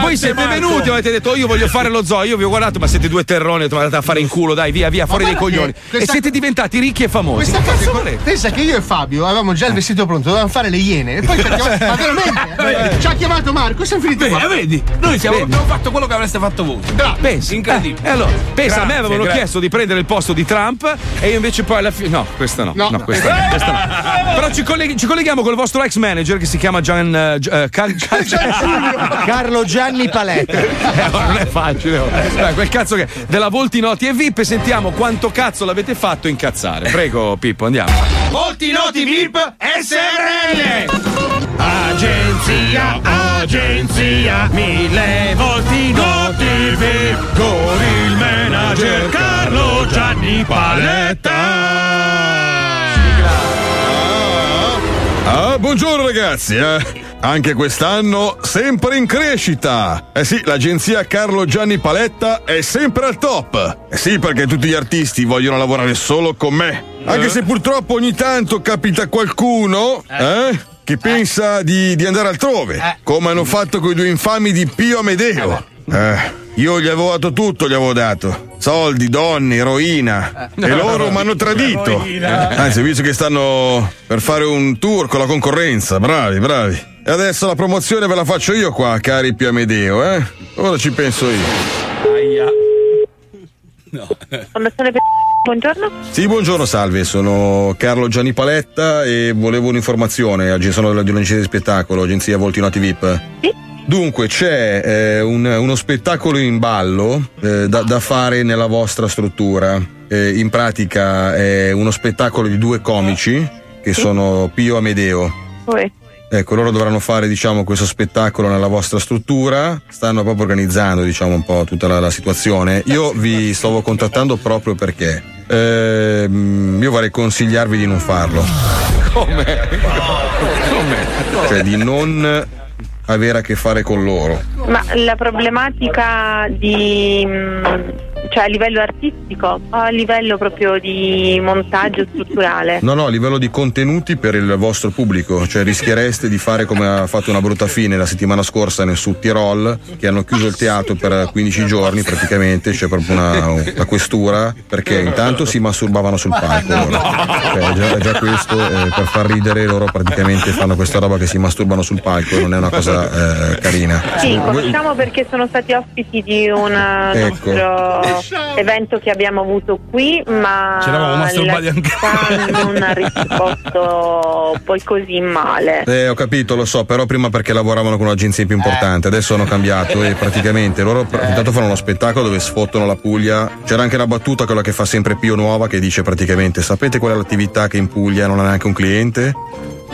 Voi siete venuti avete detto: oh, Io voglio fare lo zoo. Io vi ho guardato, ma siete due terroni. Ho andate a fare in culo, dai, via, via, fuori che coglioni. questa- E siete diventati ricchi e famosi. Questa cazzo volete? pensa che io e Fabio avevamo già il vestito pronto, dovevamo fare le iene. E poi ci ha chiamato. Ma veramente? Eh. Ci ha chiamato Marco e siamo finiti Vedi, qua. vedi? Noi siamo- Vedi. abbiamo fatto quello che avreste fatto voi. Pensa, Incredibile. Eh, allora, pensa, a me Grazie, avevano grazie. chiesto di prendere il posto di Trump e io invece poi alla fine. No, questa no. No. No, questa no. questa no. Però ci, colleghi- ci colleghiamo con il vostro ex manager che si chiama Gian. eh, Gi- eh, Cal- Cal- Carlo Gianni Paletta. Eh, non è facile. oh. Dai, quel cazzo che della Volti Noti e VIP sentiamo quanto cazzo l'avete fatto incazzare. Prego, Pippo, andiamo. Molti noti VIP SRL. Agenzia, agenzia, mille volti noti VIP con il manager Carlo Gianni Paletta. Ah, buongiorno ragazzi, eh. Anche quest'anno sempre in crescita. Eh sì, l'agenzia Carlo Gianni Paletta è sempre al top. Eh sì, perché tutti gli artisti vogliono lavorare solo con me. Anche se purtroppo ogni tanto capita qualcuno, eh, che pensa di, di andare altrove, come hanno fatto quei due infami di Pio Amedeo. Eh, io gli avevo dato tutto, gli avevo dato. Soldi, donne, eroina. E loro mi hanno tradito. Eroina. Anzi, visto che stanno per fare un tour con la concorrenza. Bravi, bravi. E adesso la promozione ve la faccio io qua, cari Pio Amedeo, eh? Ora ci penso io. Per... Buongiorno. Sì, buongiorno, salve, sono Carlo Gianni Paletta e volevo un'informazione. Ag- Sono della- di un'agenzia di spettacolo, agenzia Volti Noti VIP. Dunque, c'è eh, un- uno spettacolo in ballo eh, da, da fare nella vostra struttura. Eh, in pratica è uno spettacolo di due comici che sono Pio Amedeo. Poi. Ecco, loro dovranno fare, diciamo, questo spettacolo nella vostra struttura. Stanno proprio organizzando, diciamo, un po' tutta la, la situazione. Io vi stavo contattando proprio perché ehm, io vorrei consigliarvi di non farlo. Come? Come? Cioè di non avere a che fare con loro. Ma la problematica di. mh, cioè a livello artistico o a livello proprio di montaggio strutturale? No, no, a livello di contenuti per il vostro pubblico, cioè rischiereste di fare come ha fatto una brutta fine la settimana scorsa nel Sud Tirol, che hanno chiuso il teatro per 15 giorni praticamente, c'è proprio una, una questura, perché intanto si masturbavano sul palco. loro. Cioè, già, già questo, eh, per far ridere, loro praticamente fanno questa roba che si masturbano sul palco, non è una cosa eh, carina. Sì, conosciamo perché sono stati ospiti di un Ecco. nostro evento che abbiamo avuto qui, ma Ci eravamo masturbati anche non ha risposto poi così male. Eh, ho capito, lo so, però prima perché lavoravano con un'agenzia più importante, adesso hanno cambiato e praticamente loro pr- intanto fanno uno spettacolo dove sfottono la Puglia. C'era anche la battuta, quella che fa sempre Pio Nuova, che dice praticamente: sapete qual è l'attività che in Puglia non ha neanche un cliente?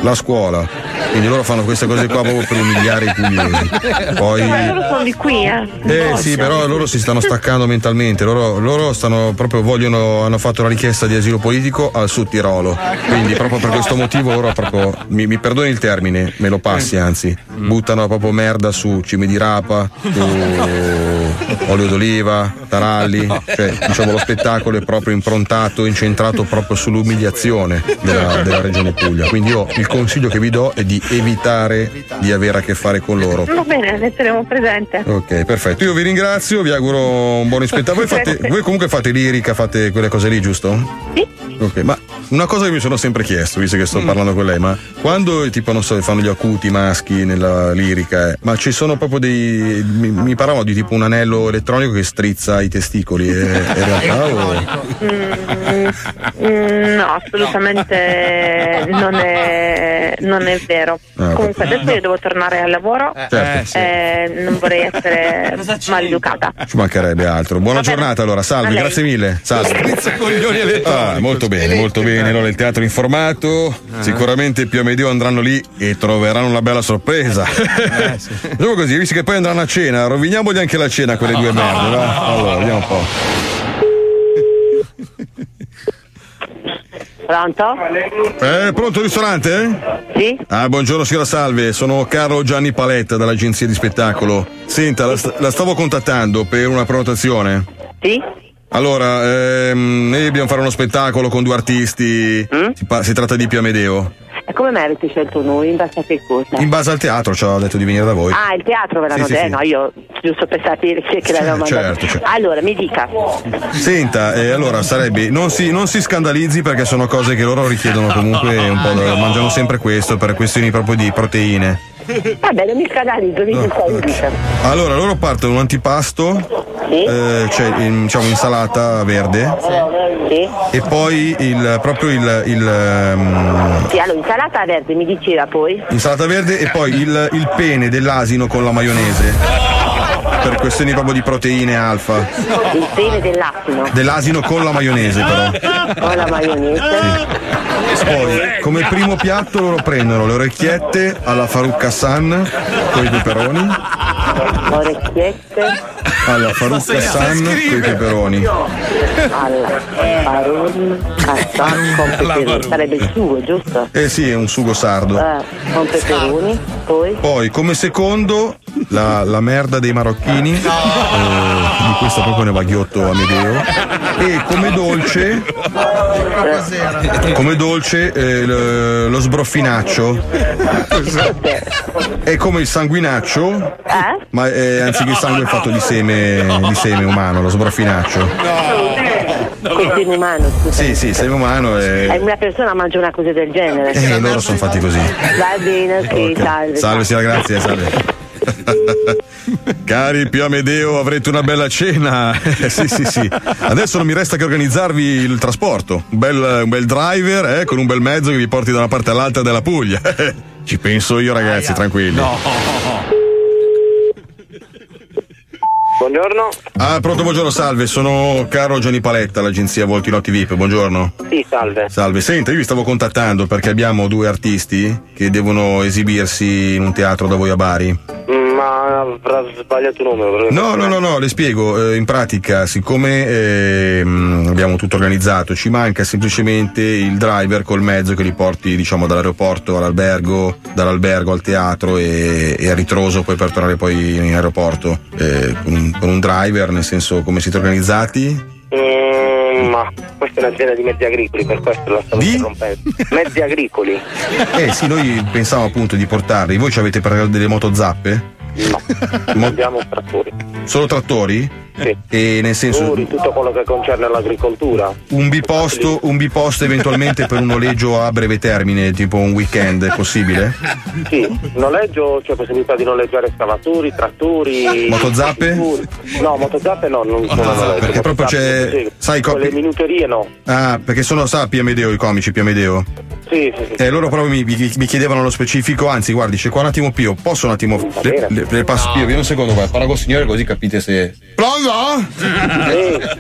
La scuola. Quindi loro fanno queste cose qua proprio per umiliare i pugliesi. Poi. Ma loro sono di qui, eh. Eh sì, però loro si stanno staccando mentalmente, loro, loro stanno proprio vogliono, hanno fatto la richiesta di asilo politico al Sud Tirolo. Quindi proprio per questo motivo loro proprio, mi, mi perdoni il termine, me lo passi anzi, buttano proprio merda su cime di rapa, su olio d'oliva, taralli, cioè diciamo lo spettacolo è proprio improntato, incentrato proprio sull'umiliazione della, della regione Puglia. Quindi io il consiglio che vi do è di evitare di avere a che fare con loro. Va bene, ne terremo presente. Ok, perfetto. Io vi ringrazio, vi auguro un buon spettacolo. Voi, fate- voi comunque fate lirica, fate quelle cose lì, giusto? Sì. Ok, ma una cosa che mi sono sempre chiesto, visto che sto Mm. parlando con lei, ma quando tipo, non so, fanno gli acuti maschi nella lirica, eh, ma ci sono proprio dei. Mi, mi parlavano di tipo un anello elettronico che strizza i testicoli. eh, in realtà o. Mm, mm, no, assolutamente non è, non è vero. Ah, Comunque adesso io devo tornare al lavoro. Certo. Eh, sì. eh, non vorrei essere maleducata. Ci mancherebbe altro. Buona Va bene. giornata allora, A salve, grazie mille. Salve. Ah, molto bene, molto bene. allora il teatro informato. Sicuramente Pio e Medeo andranno lì e troveranno una bella sorpresa. Facciamo così, visto che poi andranno a cena, roviniamogli anche la cena a quelle due merde, va? Allora, vediamo un po'. Pronto? Eh, pronto ristorante? Sì. Ah, buongiorno signora Salve, sono Carlo Gianni Paletta dall'agenzia di spettacolo. Senta, la, st- la stavo contattando per una prenotazione. Sì. Allora, ehm, noi dobbiamo fare uno spettacolo con due artisti. Si, pa- si tratta di Pio Amedeo. E come mai avete scelto noi? In base a che cosa? In base al teatro ci ha detto di venire da voi. Ah, il teatro ve l'hanno Sì, detto? sì. No, io giusto per sapere chi è che l'aveva Certo, mandato. certo. Allora, mi dica. Senta, eh, allora sarebbe. Non si, non si scandalizzi perché sono cose che loro richiedono comunque un po'. da- mangiano sempre questo per questioni proprio di proteine. Va bene, mi scandalizzo, mi dica. Allora, loro partono un antipasto, eh, cioè in- diciamo insalata verde Sì. e poi il, proprio il, il, ehm, Sì, allora, insalata verde mi diceva poi. insalata verde e poi il, il pene dell'asino con la maionese. Per questioni proprio di proteine alfa. Il pene dell'asino. Dell'asino con la maionese però. Con la maionese. Poi, come primo piatto loro prendono le orecchiette alla Faruk Hassan con i peperoni. Orecchiette. Alla Faruk Hassan con i peperoni. Alla Baroni Cassan con peperoni. Sarebbe il sugo, giusto? Eh sì, è un sugo sardo. Eh, con peperoni. Poi. Poi, come secondo, la, la merda dei marocchini. eh, di questa proprio ne va ghiotto Amedeo. E come dolce. Come dolce eh, lo, lo sbroffinaccio. È come il sanguinaccio. Ma è, anziché il sangue è fatto di seme, di seme umano, lo sbroffinaccio. Col seme umano, scusa. Sì, sì, seme umano Eh, è. una persona mangia una cosa del genere. Eh, loro sono fatti così. Va bene, ok, salve. Salve, signora, grazie, salve. Cari Pio Amedeo, avrete una bella cena. Sì, sì, sì. Adesso non mi resta che organizzarvi il trasporto. Un bel, un bel driver, eh, con un bel mezzo che vi porti da una parte all'altra della Puglia. Ci penso io, ragazzi, tranquilli. Buongiorno. Ah, pronto, buongiorno, salve. Sono Caro Gianni Paletta, l'agenzia Volti Notti VIP. Buongiorno. Sì, salve. Salve, senta, io vi stavo contattando perché abbiamo due artisti che devono esibirsi in un teatro da voi a Bari. Ma avrà sbagliato numero. perché- No, no, no, no, le spiego. Eh, in pratica, siccome ehm, abbiamo tutto organizzato, ci manca semplicemente il driver col mezzo che li porti, diciamo, dall'aeroporto all'albergo, dall'albergo al teatro e, e a ritroso poi per tornare poi in aeroporto. Eh, con, con un driver, nel senso come siete organizzati? Mm, ma questa è un'azienda di mezzi agricoli, per questo la stavo interrompendo. Mezzi agricoli? Eh sì, noi pensavamo appunto di portarli. Voi ci avete per delle motozappe? No. Abbiamo trattori. Solo trattori? Sì. E nel senso. Trattori, tutto quello che concerne l'agricoltura. Un biposto, un biposto eventualmente per un noleggio a breve termine, tipo un weekend, è possibile? Sì, noleggio, c'è possibilità di noleggiare scavatori, trattori. Motozappe? No, motozappe no, non sono noleggio. perché proprio c'è- sì. sai, copi- le minuterie no. Ah, perché sono, sa, Pio Amedeo, i comici Pio Amedeo. Sì, sì, sì. E loro proprio mi, mi- mi chiedevano lo specifico, anzi, guardi, c'è qua un attimo Pio, posso un attimo. Le, le- le passo Pio, vieni un secondo qua, parlo col signore così capite se. Pronto?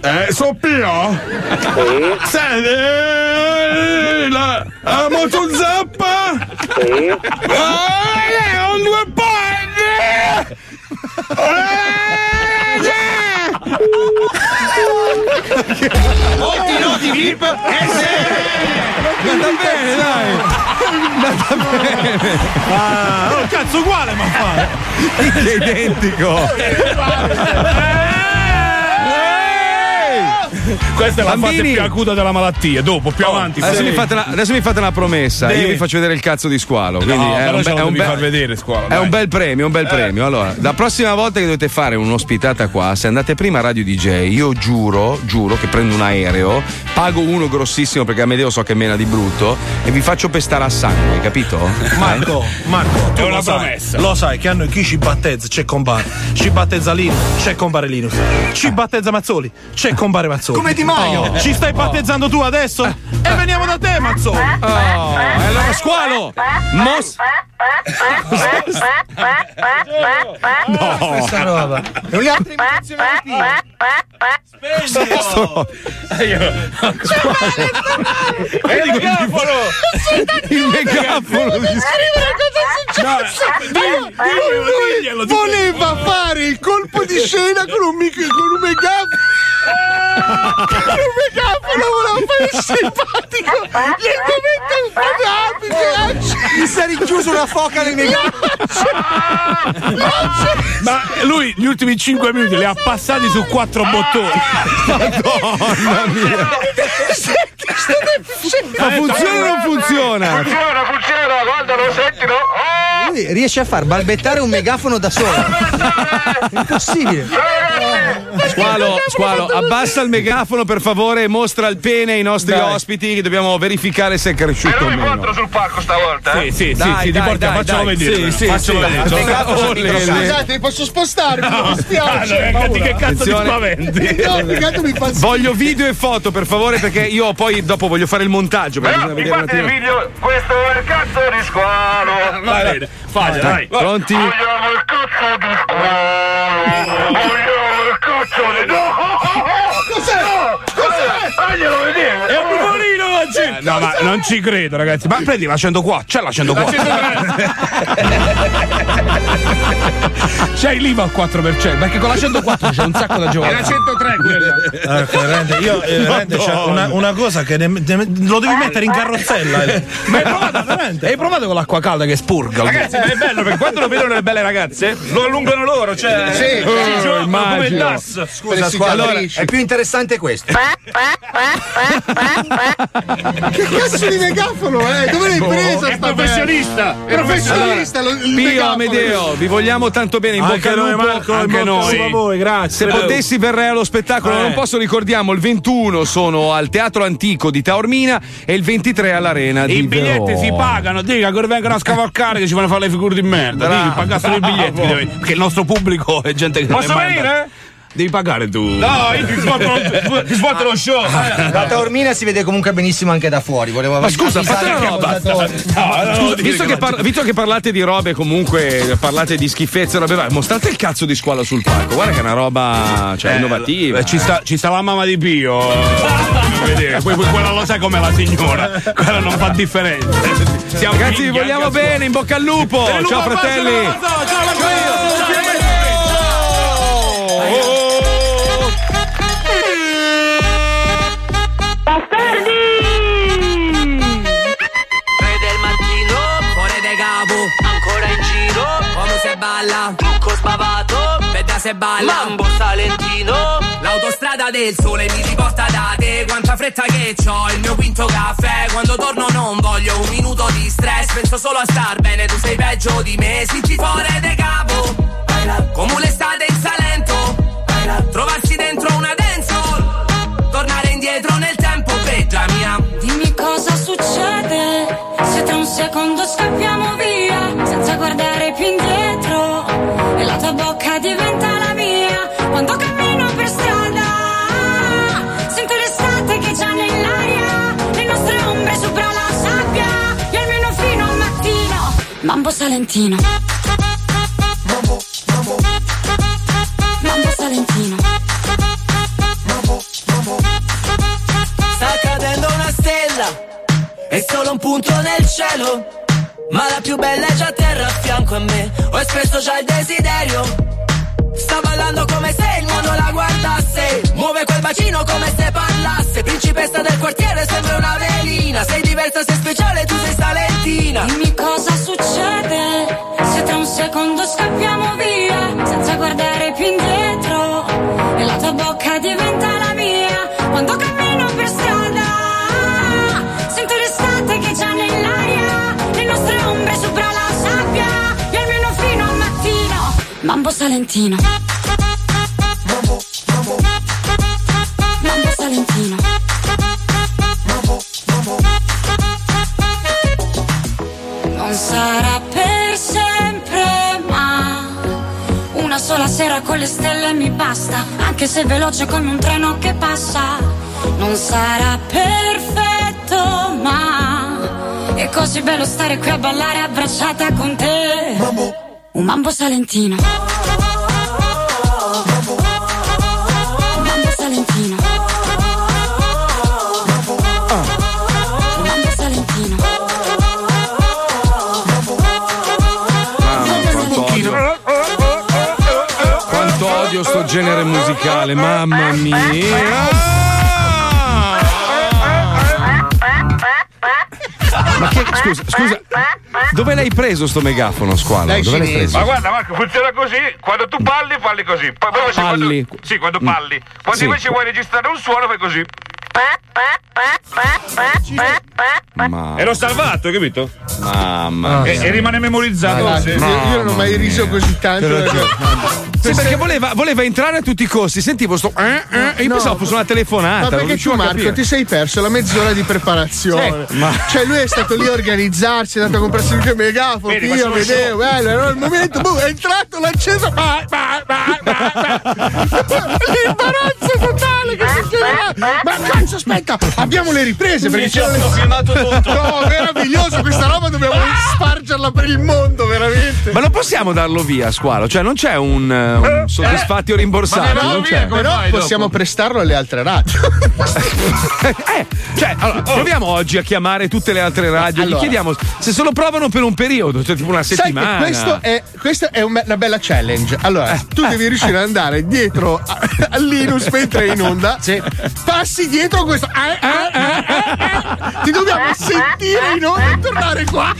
Eh, so Pio? Sì. Senti, eh, la, la motozappa? Sì. Ah, ho due palle! Molti noti VIP Andata bene, dai! Andata bene! Ah, oh, cazzo, uguale, ma fa! È identico! Questa è la fase Bambini. più acuta della malattia. Dopo, più avanti. Adesso, poi- mi fate una, adesso mi fate una promessa. Sì. Io vi faccio vedere il cazzo di squalo. Quindi No, è, però un be- lo è un far vedere, squalo, È dai. un bel premio, un bel premio. Allora, la prossima volta che dovete fare un'ospitata qua, se andate prima a Radio DJ, io giuro, giuro che prendo un aereo, pago uno grossissimo perché Amedeo so che mena di brutto e vi faccio pestare a sangue, capito? Marco, Marco, tu È lo una sai, promessa. Lo sai che a noi chi ci battezza c'è compare. Ci battezza Linus, c'è compare Linus. Ci battezza Mazzoli, c'è compare Mazzoli. Come Di Maio. Oh. Ci stai battezzando tu adesso? E veniamo da te, Mazzoli. Oh, e allora squalo! Mos- No. Questa roba. E di Pino. Questo. È il megafono! Il megafono di No, lui, lui voleva fare il colpo di scena con un, mic- con un megafono. con un megafono voleva fare il simpatico. Nel momento proprio apice. Mi si è rinchiuso una foca nel megafono. Ma lui gli ultimi 5 minuti li ha passati su quattro bottoni. Madonna mia. Ma funziona o non funziona? Funziona, funziona, guarda, lo senti, no? Lui riesce a far balbettare un megafono da solo. È impossibile. Squalo, squalo, abbassa il megafono per favore e mostra il pene ai nostri ospiti che dobbiamo verificare se è cresciuto o meno. sul palco stavolta, Sì, sì, sì, Dai, sì, ti dai, portiamo, dai, facciamo dai. vedere. Sì, sì, facciamo sì. vedere. Megafono Oh, le- le- Scusate, posso spostarmi? mi dispiace. Ah, no, che- cazzo ti spaventi? No, mi fa Voglio video e foto per favore perché io poi dopo voglio fare il montaggio un Infatti il video, questo è il cazzo di squalo. Va bene, faglia, dai. Pronti? Vogliamo il cazzo di squalo. Vogliamo il cazzo di... No! Cos'è? Cos'è? Faglielo vedere. È un No, ma non ci credo, ragazzi. Ma prendi la 100 qua, c'è la 100 qua. C'hai l'IVA al 4%, perché con la 104 c'è un sacco da giovane. Era 103 quella. Ecco, veramente, io eh, veramente c'è una, una cosa che ne- ne- lo devi mettere in carrozzella. eh. Ma hai provato, veramente? Hai provato con l'acqua calda che spurga? Ragazzi, è bello perché quando lo vedono le belle ragazze, lo allungano loro, cioè. Sì, si sì, gioca come il. DAS. Scusa, squalo, allora, è più interessante questo. Che cazzo di megafono è? Dove l'hai preso? È sta professionista. merda? Professionista, lo- il Pio. Amedeo, vi vogliamo tanto bene, in Anche bocca al lupo, Marco, anche noi. a voi, grazie. Se potessi verrei allo spettacolo, Eh. non posso ricordiamo, il 21 sono al Teatro Antico di Taormina e il 23 all'Arena di I biglietti Verona. si pagano, dica che vengono a scavalcare che ci fanno fare le figure di merda. Dica, pagassero i biglietti, perché il nostro pubblico è gente che Posso non è venire? andata. Devi pagare tu. No, io ti svolto lo, ti svolto lo show. La taormina si vede comunque benissimo anche da fuori. Volevo Ma scusa, fate una roba. ascoltatori. Scusa, visto, che par- visto che parlate di robe, comunque parlate di schifezze, robe varie, mostrate il cazzo di squalo sul palco. Guarda che è una roba cioè, Eh, innovativa. eh, ci, sta, ci sta la mamma di Pio. eh, vedere. Poi, poi quella lo sai come la signora. Quella non fa differenza. Siamo Ragazzi, vi vogliamo bene, in bocca al lupo. scuola. Ciao Lupo, fratelli. Ciao, ciao, ciao, Tre del mattino, fuori de capo, ancora in giro, come se balla, trucco sbavato, veda se balla, mambo salentino, l'autostrada del sole mi riporta da te, quanta fretta che ho, il mio quinto caffè, quando torno non voglio un minuto di stress, penso solo a star bene, tu sei peggio di me, sinci fuori de capo, come l'estate in Salento, trovarsi tra un secondo scappiamo via senza guardare più indietro e la tua bocca diventa la mia. Quando cammino per strada sento l'estate che già nell'aria le nostre ombre sopra la sabbia e almeno fino al mattino. Mambo salentino. Mambo salentino. Sta cadendo una stella, è solo un punto nel cielo. Ma la più bella è già terra a fianco a me. Ho espresso già il desiderio. Sta ballando come se il mondo la guardasse. Muove quel bacino come se parlasse. Principessa del quartiere, sembra una velina. Sei diversa, sei speciale, tu sei salentina. Dimmi cosa succede se tra un secondo scappiamo via senza guardare più indietro e la tua bocca diventa la mia mambo salentino mambo salentino Non sarà per sempre, ma una sola sera con le stelle mi basta, anche se veloce come un treno che passa. Non sarà perfetto, ma è così bello stare qui a ballare abbracciata con te. Un mambo salentino. Un mambo salentino. Un mambo salentino. Mamma, quanto odio. Quanto odio sto genere musicale, mamma mia. Ma che, scusa, scusa, dove l'hai preso sto megafono, squalo? Dai Dove l'hai preso? Ma guarda Marco, funziona così, quando tu parli falli così. Poi poi Palli. Quando, sì, quando parli. Quando Sì. invece vuoi registrare un suono fai così. Ma... E l'ho salvato, hai capito? Mamma E, mia. e rimane memorizzato. Guarda, Sì. io, io non ho mai riso così tanto. Sì, perché voleva, voleva entrare a tutti i costi. Sentivo sto. Eh, eh, e io No. pensavo fosse una telefonata. Ma perché tu, Marco, ti sei perso la mezz'ora di preparazione. Sì, ma- Cioè, lui è stato lì a organizzarsi, è andato a comprarsi il megafono. Vedi, io vedevo, bello, era il momento, boh, è entrato, l'ha acceso. Vai, vai, vai, vai, vai. L'imbarazzo totale che succederà. Ma cazzo, aspetta, abbiamo le riprese perché Sì, certo, le filmato tutto. No, meraviglioso, questa roba dobbiamo spargerla per il mondo, veramente. Ma non possiamo darlo via, squalo. Cioè, non c'è un, eh, un soddisfatti o rimborsati. non c'è. Però possiamo prestarlo alle altre radio. Eh, cioè, allora, proviamo oggi a chiamare tutte le altre radio. Allora. Gli chiediamo se se lo provano per un periodo, cioè tipo una settimana. questo è, questa è un- una bella challenge. Allora, tu devi riuscire ad andare dietro a- al Linus mentre è in onda. Passi dietro a questo. eh, eh, eh, eh, eh. Ti dobbiamo sentire in onda e tornare qua.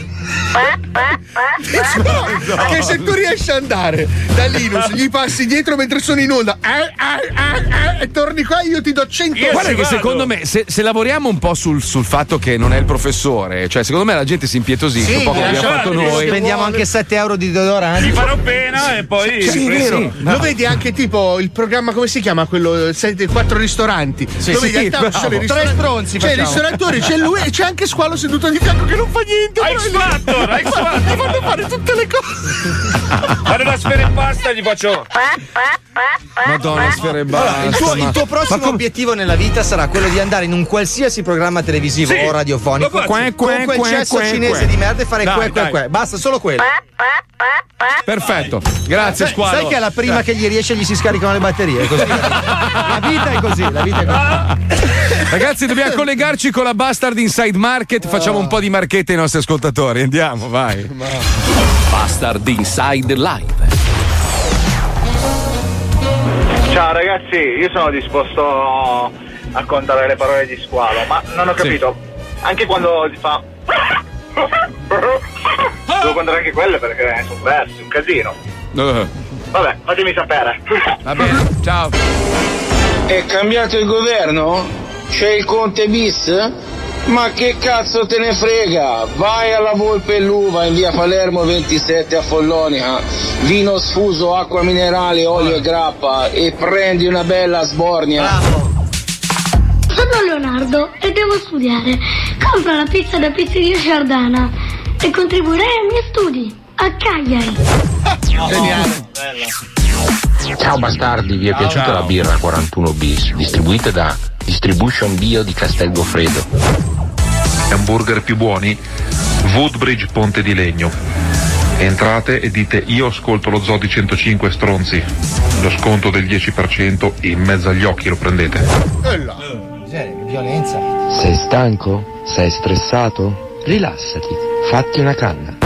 Però, che se tu riesci ad andare da Linus, gli passi dietro mentre sono in onda eh, eh, eh, eh, e torni qua, io ti do 100 Guarda che secondo me, se, se lavoriamo un po' sul, sul fatto che non è il professore, cioè secondo me la gente si impietosisce, un po' come abbiamo fatto noi. Spendiamo anche 7 euro di deodoranti. Ti farò pena e poi. Sì, riprendi. vero. sì, Lo vedi anche tipo il programma, come si chiama? Quello sette- quattro ristoranti. Sì, Dove sì, in realtà bravo. i Tre ristoranti- stronzi C'è il facciamo. ristoratore, c'è lui e c'è anche Squalo seduto di fianco che non fa niente. Hai è lì. X-Factor, hai Ti fanno- fare tutte le cose. Vado da sfera e pasta e gli faccio. Madonna, sfere e Allora, il, tuo, basta, il tuo prossimo come- obiettivo nella vita sarà quello di andare in un qualsiasi programma televisivo Sì, o radiofonico con Que, que, quel que, cesso cinese que. di merda e fare Dai, que, que. Basta, solo quello. Perfetto, grazie Sai- squalo. Sai che alla prima che gli riesce gli si scaricano le batterie? È così. La vita è così, la vita è così. Ragazzi, dobbiamo collegarci con la Bastard Inside Market. Facciamo un po' di marchette ai nostri ascoltatori. Andiamo, vai. Bastard Inside Live. Ciao ragazzi, io sono disposto a contare le parole di squalo, ma non ho Sì. capito. Anche quando ti fa. Devo contare anche quelle perché sono versi, un casino. Eh, Vabbè, fatemi sapere. va bene, ciao. È cambiato il governo? C'è il Conte bis? Ma che cazzo te ne frega? Vai alla Volpe e l'Uva in via Palermo 27 a Follonica, vino sfuso, acqua minerale, olio e grappa e prendi una bella sbornia. Sono Leonardo e devo studiare. Compra la pizza da Pizzeria Giardana e contribuirei ai miei studi a Cagliari. Ciao bastardi, vi è piaciuta la birra 41 bis, distribuita da Distribution Bio di Castel Goffredo. hamburger più buoni? Woodbridge Ponte di Legno. Entrate e dite io ascolto lo Zodi 105 stronzi. Lo sconto del 10% in mezzo agli occhi lo prendete. Violenza. Sei stanco? Sei stressato? Rilassati, fatti una canna.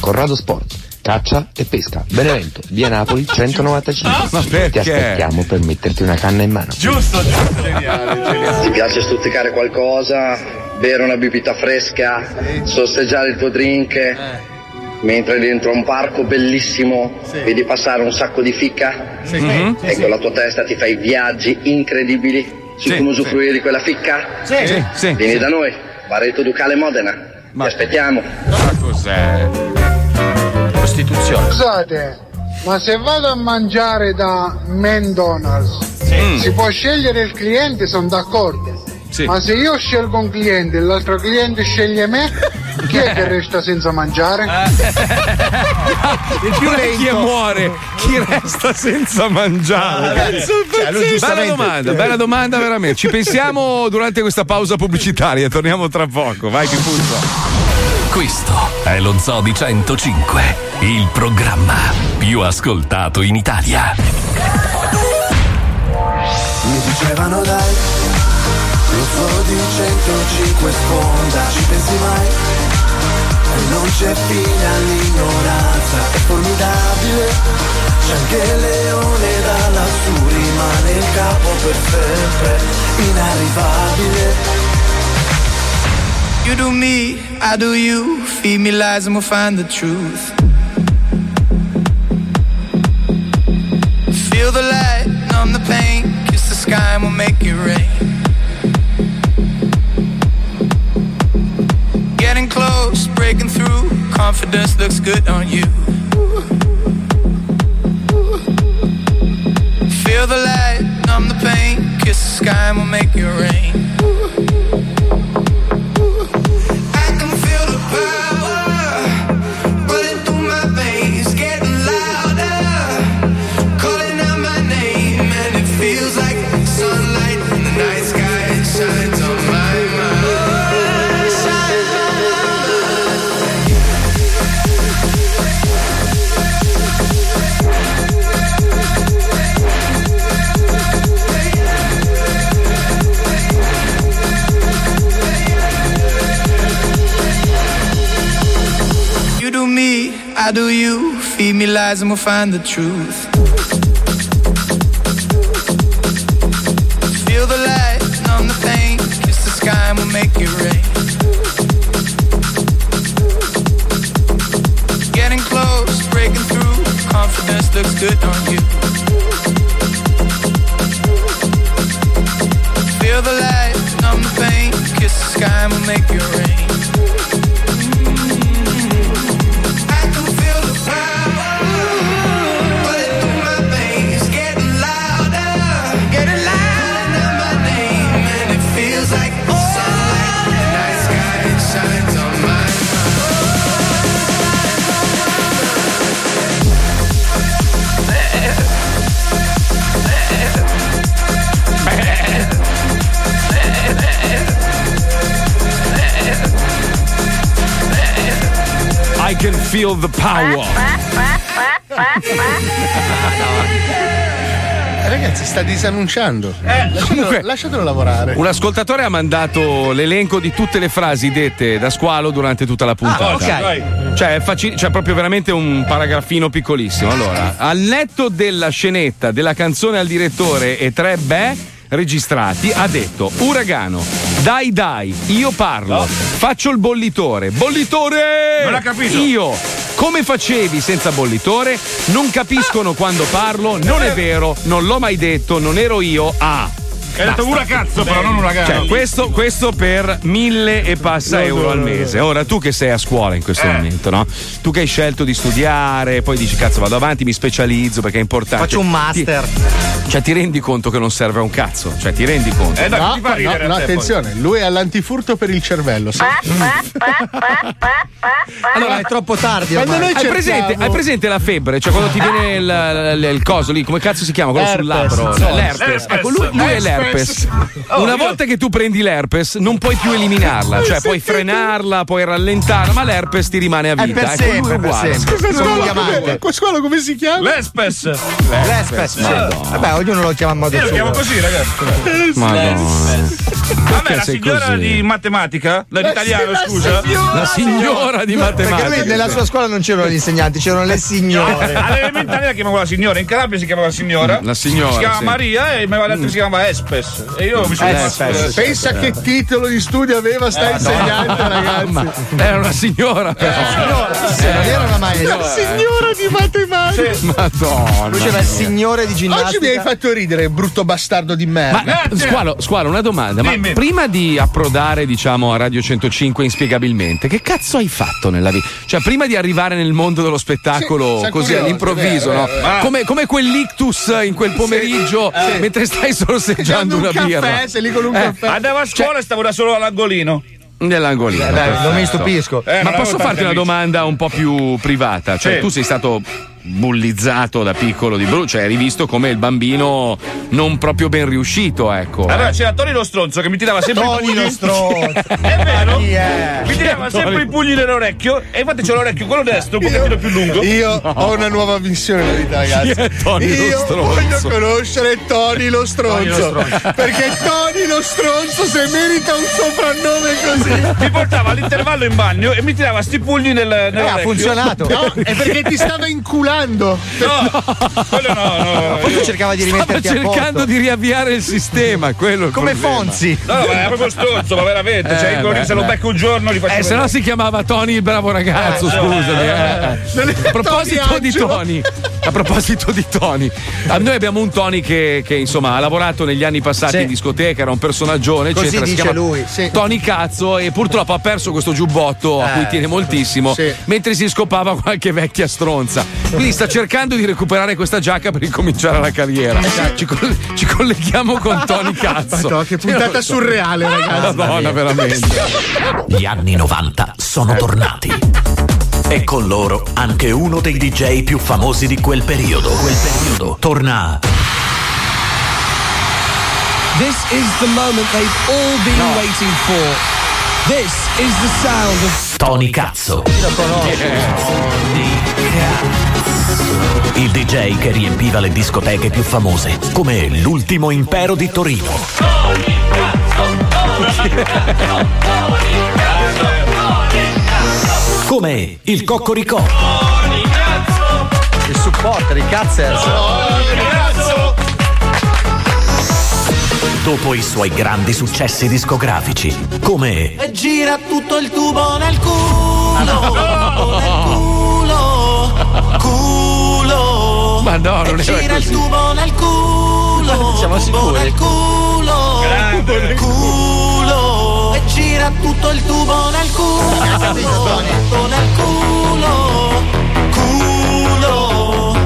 Corrado Sport, caccia e pesca. Benevento, via Napoli 195. Ma perché? Ti aspettiamo per metterti una canna in mano. Giusto, giusto. Geniale, geniale. Ti piace stuzzicare qualcosa, bere una bibita fresca, sorseggiare il tuo drink, mentre dentro a un parco bellissimo vedi passare un sacco di ficca Sì. Mhm. e Sì, con la tua testa ti fai viaggi incredibili su Sì, come sì. usufruire di quella ficca? Sì, sì, sì, Vieni sì. da noi, Barreto Ducale Modena. Ti aspettiamo. Ma cos'è? Prostituzione. Scusate, ma se vado a mangiare da McDonald's Mm. si può scegliere il cliente, sono d'accordo. Ma se io scelgo un cliente e l'altro cliente sceglie me, chi è che resta senza mangiare? Il più chi è muore, chi resta senza mangiare. Cazzo, Cioè, bella domanda, bella domanda veramente. Ci pensiamo durante questa pausa pubblicitaria, torniamo tra poco. Vai Pipuzzo. Questo è lo Zoo di 105, il programma più ascoltato in Italia. Mi dicevano dai, lo zoo di 105 sponda, ci pensi mai? Non c'è fine all'ignoranza, è formidabile, c'è anche il leone lassù, rimane il capo per sempre, inarrivabile. You do me, I do you. Feed me lies and we'll find the truth. Feel the light, numb the pain. Kiss the sky and we'll make it rain. Getting close, breaking through. Confidence looks good on you. Feel the light, numb the pain. Kiss the sky and we'll make it rain. Lies and we'll find the truth. Feel the light, numb the pain. Kiss the sky and we'll make it rain. Getting close, breaking through. Confidence looks good on you. The power. Eh, Ragazzi, sta disannunciando. lasciatelo, comunque- lasciatelo lavorare. Un ascoltatore ha mandato l'elenco di tutte le frasi dette da squalo durante tutta la puntata. Ah, ok. Cioè, è faci- cioè, proprio veramente un paragrafino piccolissimo. Allora, al netto della scenetta, della canzone al direttore e tre beh registrati, ha detto: Uragano, dai dai, io parlo, faccio il bollitore. Bollitore! Non ha capito. Io. Come facevi senza bollitore? Non capiscono quando parlo, non è vero, non l'ho mai detto, non ero io. Ah. Hai detto una cazzo, però, non uragano. Cioè, questo, questo per mille e passa No, euro no, al mese. Ora, tu che sei a scuola in questo Eh. momento, no? Tu che hai scelto di studiare, poi dici, cazzo, vado avanti, mi specializzo perché è importante. Faccio un master. Ti- cioè, ti rendi conto che non serve a un cazzo? Cioè, ti rendi conto? Eh, dai, No, no, no, attenzione, lui è all'antifurto per il cervello. sì. Allora è troppo tardi. Quando ormai. noi Hai presente, hai presente la febbre? Cioè, quando ti viene il, il- il coso lì, come cazzo si chiama? Quello sul labbro? L'herpes. Ecco, lui, lui è l'herpes. Oh, Una io- volta che tu prendi l'herpes, non puoi più eliminarla. Cioè, puoi frenarla, puoi rallentarla, ma l'herpes ti rimane a È vita. per Ecco, sempre, è per sempre. Scusa, scuola, scuola come si chiama? L'Espes. L'espes. Vabbè, ognuno lo chiama a modo Io lo suo. chiamo così, ragazzi. Madonna. Vabbè, la signora così? di matematica, la di italiano, scusa. La signora di Perché lui matematica. nella sua scuola non c'erano gli insegnanti, c'erano le signore. All'elementare la chiamavo la signora, in Calabria si chiamava la signora. La signora, Si chiama sì. Maria e mi aveva detto che si chiamava Espes. E io mi sono Espes. Pensa che titolo di studio aveva sta insegnante, ragazzi. Era una signora, però. Se non era una maestra. La signora di matematica. Madonna. Lui c'era il signore di Oggi mi hai ginnastica. fatto ridere, brutto bastardo di merda. Ma squalo, squalo, una domanda. Ma Dimmi. prima di approdare, diciamo, a Radio 105 inspiegabilmente, che cazzo hai fatto nella vita? Cioè, prima di arrivare nel mondo dello spettacolo Sì, così all'improvviso, no? Come, come quell'ictus in quel pomeriggio, mentre stai sorseggiando mangiando un una caffè, birra. sei lì con un Eh, caffè. Andavo a scuola e stavo da solo all'angolino. Nell'angolino. Eh, dai, non mi stupisco. Eh, Ma posso farti una domanda un po' più privata? Cioè, Sì. tu sei stato bullizzato da piccolo di Bru, cioè eri visto come il bambino non proprio ben riuscito, ecco. Allora eh. c'era Tony lo stronzo che mi tirava sempre Tony i pugni. lo stronzo. È vero? È? Mi tirava Tony? sempre i pugni nell'orecchio e infatti c'ho l'orecchio quello destro un pochettino più lungo. Io ho una nuova missione nella vita, ragazzi. Chi è Tony lo Io stronzo? voglio conoscere Tony lo stronzo. Tony lo stronzo. Perché Tony lo stronzo se merita un soprannome così. Mi portava all'intervallo in bagno e mi tirava sti pugni nel, Eh, nell'orecchio. ha funzionato. No, è perché ti stava inculando. No, quello no, no. Forse cercava di Stava rimetterti a cercando posto. di riavviare il sistema, quello Come. Fonzi. No, ma era proprio stronzo, ma veramente. Eh, cioè, i gori, beh, se lo becco un giorno li faccio. Eh, se no si chiamava Tony il bravo ragazzo, Eh, scusami. eh. Non è A proposito di. Tony, a proposito di Tony, a noi abbiamo un Tony che, che, insomma ha lavorato negli anni passati Sì. in discoteca, era un personaggione, Così eccetera. si dice chiama lui, sì. Tony Cazzo e purtroppo ha perso questo giubbotto a Eh, cui tiene moltissimo, sì. mentre si scopava qualche vecchia stronza. Quindi sta cercando di recuperare questa giacca per ricominciare la carriera. Ci, coll- ci colleghiamo con Tony Cazzo. Madonna, che puntata surreale, ragazzi. Madonna, veramente. Gli anni 90 sono tornati. E con loro anche uno dei DJ più famosi di quel periodo. Quel periodo torna This is the moment they've all been waiting for. This is the sound of Tony Cazzo. Il DJ che riempiva le discoteche più famose, come l'ultimo impero di Torino. Come il Coccoricò. Il supporter, i cazzers. Dopo i suoi grandi successi discografici, come E gira tutto il tubo nel culo. Nel culo. Culo. Ma no, non e era gira il così. tubo nel culo. Siamo sicuri? nel culo. Culo. E gira tutto il tubo nel culo. Tutto nel culo. Culo.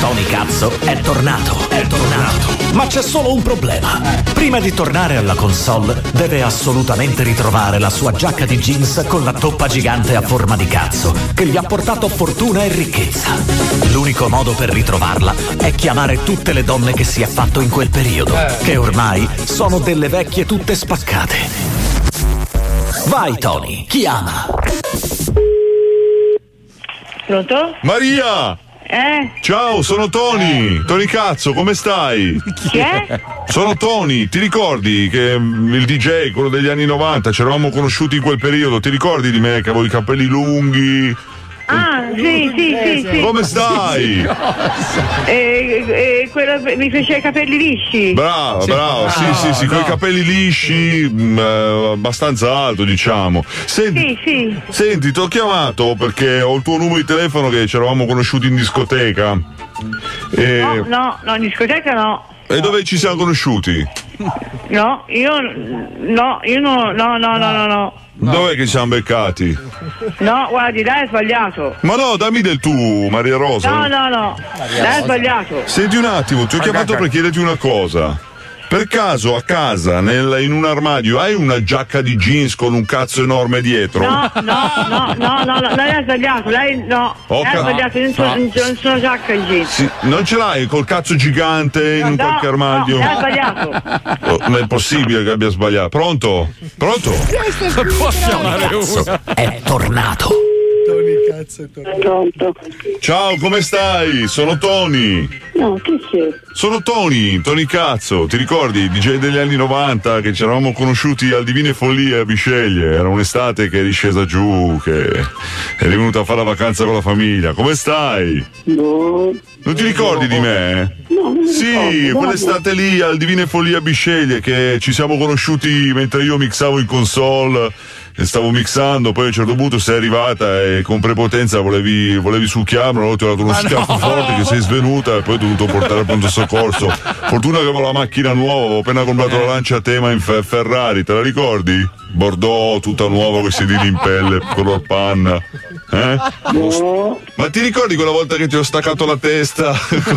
Tony Cazzo è tornato. Ma c'è solo un problema. Prima di tornare alla console, deve assolutamente ritrovare la sua giacca di jeans con la toppa gigante a forma di cazzo, che gli ha portato fortuna e ricchezza. L'unico modo per ritrovarla è chiamare tutte le donne che si è fatto in quel periodo, che ormai sono delle vecchie tutte spaccate. Vai Tony, chiama. Pronto? Maria! Eh? Ciao, sono Tony! Tony Cazzo, come stai? Chi è? Sono Tony, ti ricordi che mm, il DJ, quello degli anni 90, ci eravamo conosciuti in quel periodo? Ti ricordi di me che avevo i capelli lunghi? Ah, sì, sì, sì, sì. Come stai? Eh, eh, quello mi fece i capelli lisci. Bravo, bravo, sì, sì, sì, con i capelli lisci, mm, eh, abbastanza alto, diciamo. Senti, Sì, sì. senti, ti ho chiamato perché ho il tuo numero di telefono che ci eravamo conosciuti in discoteca. E, No, no, no, in discoteca no. e dove ci siamo conosciuti? No, io no, io no, no, no, no, no, no. Dov'è che ci siamo beccati? No, guardi, lei è sbagliato. Ma no, dammi del tu, Maria Rosa. No, no, no. Lei è sbagliato. Senti un attimo, ti ho chiamato per chiederti una cosa. Per caso a casa, nel- in un armadio, hai una giacca di jeans con un cazzo enorme dietro? No, no, no, no, no, no, lei ha sbagliato, lei no, Ho lei ha sbagliato, io non sono, No. non sono giacca in jeans. Sì, non ce l'hai col cazzo gigante in un No, qualche armadio? no, lei ha sbagliato. Oh, ma è possibile che abbia sbagliato. Pronto? Pronto? Può chiamare uno. È tornato. Tony cazzo è tornato. Ciao, come stai? Sono Tony. No, chi sei? Sono Tony, Tony Cazzo, ti ricordi? DJ degli anni 90 che ci eravamo conosciuti al Divine Follie a Bisceglie. Era un'estate che eri scesa giù, che eri venuta a fare la vacanza con la famiglia. Come stai? No. Non ti ricordi di me? No, non mi Sì, ricordo, quell'estate lì al Divine Follie a Bisceglie che ci siamo conosciuti mentre io mixavo in console stavo mixando, poi a un certo punto sei arrivata e con prepotenza volevi, volevi succhiarmelo, allora ti ho dato uno Ma schiaffo no! forte che sei svenuta e poi ho dovuto portare al pronto soccorso. Fortuna che avevo la macchina nuova, avevo appena comprato la lancia a tema in Fe- Ferrari, te la ricordi? Bordeaux, tutta nuova con i sedili in pelle, color panna. Eh? Ma ti ricordi quella volta che ti ho staccato la testa con,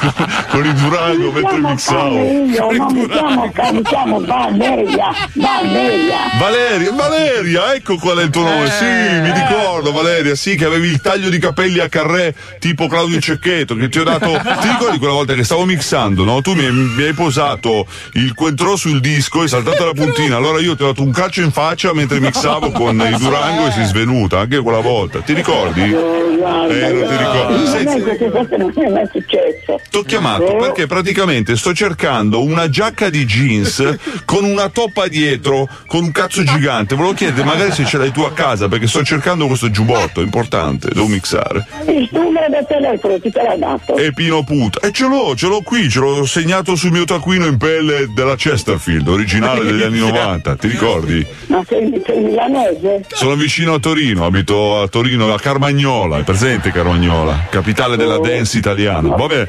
con- con il Durango mentre mixavo? Io non mi chiamo, mi chiamo Valeria, Valeria. Valeria, Valeria, ecco qual è il tuo nome. Sì, mi ricordo, Valeria, sì, che avevi il taglio di capelli a carré tipo Claudio Cecchetto, che ti ho dato. Ti ricordi quella volta che stavo mixando, no? Tu mi, mi hai posato il quentro sul disco e saltato la puntina. Allora io ti ho dato un calcio in faccia mentre mixavo con il Durango e si è svenuta, anche quella volta. Ti ricordi? Eh, non ti ricordi. Senti, queste cose non è mai successo. T'ho chiamato perché praticamente sto cercando una giacca di jeans con una toppa dietro, con un cazzo gigante. Volevo chiedere magari se ce l'hai tu a casa perché sto cercando questo giubbotto, importante, devo mixare. Il numero del telefono ti te l'ha dato. E Pino Puta. E ce l'ho, ce l'ho qui, ce l'ho segnato sul mio taccuino in pelle della Chesterfield, originale degli anni 90, ti ricordi? Ma sei, sei milanese? Sono vicino a Torino, abito a Torino, a Carmagnola, è presente Carmagnola, capitale della dance italiana. Vabbè,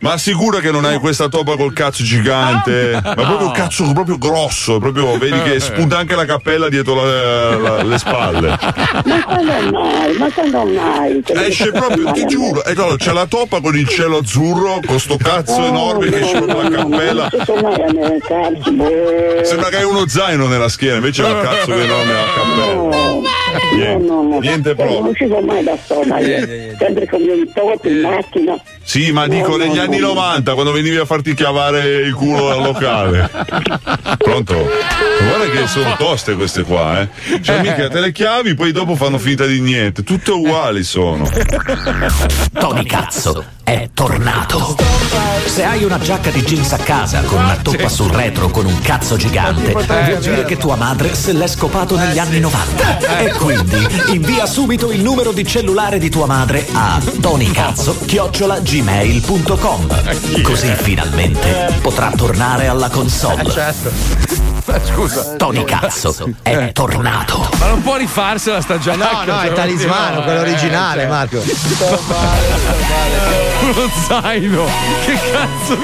ma sicura che non hai questa toppa col cazzo gigante? Ma proprio un cazzo proprio grosso, proprio vedi che spunta anche la cappella dietro la- la- le spalle. Ma quando mai? Ma quando mai? Esce proprio, ti giuro, e allora, c'è la toppa con il cielo azzurro, con sto cazzo enorme che esce proprio la cappella. Sembra che hai uno zaino nella schiena, invece è un cazzo che enorme la cappella. Niente, niente Non proprio. uscivo mai da sola, io sempre con il toto in macchina. Sì, ma dico negli anni 90 quando venivi a farti chiavare il culo al locale. Pronto? Guarda che sono toste queste qua, eh. Cioè, mica te le chiavi, poi dopo fanno finta di niente. Tutte uguali sono. Tony Cazzo è tornato. Se hai una giacca di jeans a casa con una toppa sul retro con un cazzo gigante, vuol dire che tua madre se l'è scopato negli anni 90. E quindi invia subito il numero di cellulare di tua madre a tonicazzo-gmail.com Così finalmente potrà tornare alla console. Scusa. Tony Cazzo è tornato. Ma non può rifarsela sta giacca. No, no, è talismano, quello originale, Marco. Uno zaino. Che cazzo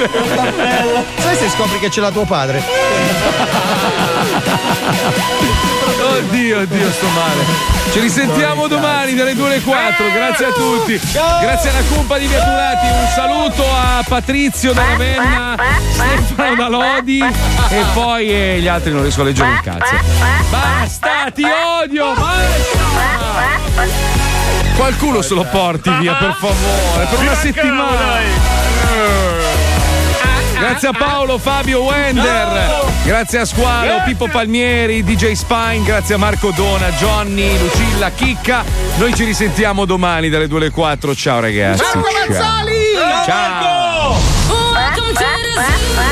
è? Sai se scopri che ce l'ha tuo padre? Oddio, oddio, sto male. Ci risentiamo domani dalle 2 alle 4. Grazie a tutti. Grazie alla cumpa di Viatulati. Un saluto a Patrizio da Ravenna, Stefano da Lodi e poi eh, gli altri non riesco a leggere un cazzo. Basta, ti odio, basta! Qualcuno se lo porti via, per favore, per una settimana. Grazie a Paolo, Fabio Wender, grazie a Squalo, Pippo Palmieri, DJ Spine, grazie a Marco Dona, Johnny, Lucilla, Chicca. Noi ci risentiamo domani dalle 2 alle 4. Ciao ragazzi. Ciao. Welcome to the zoo.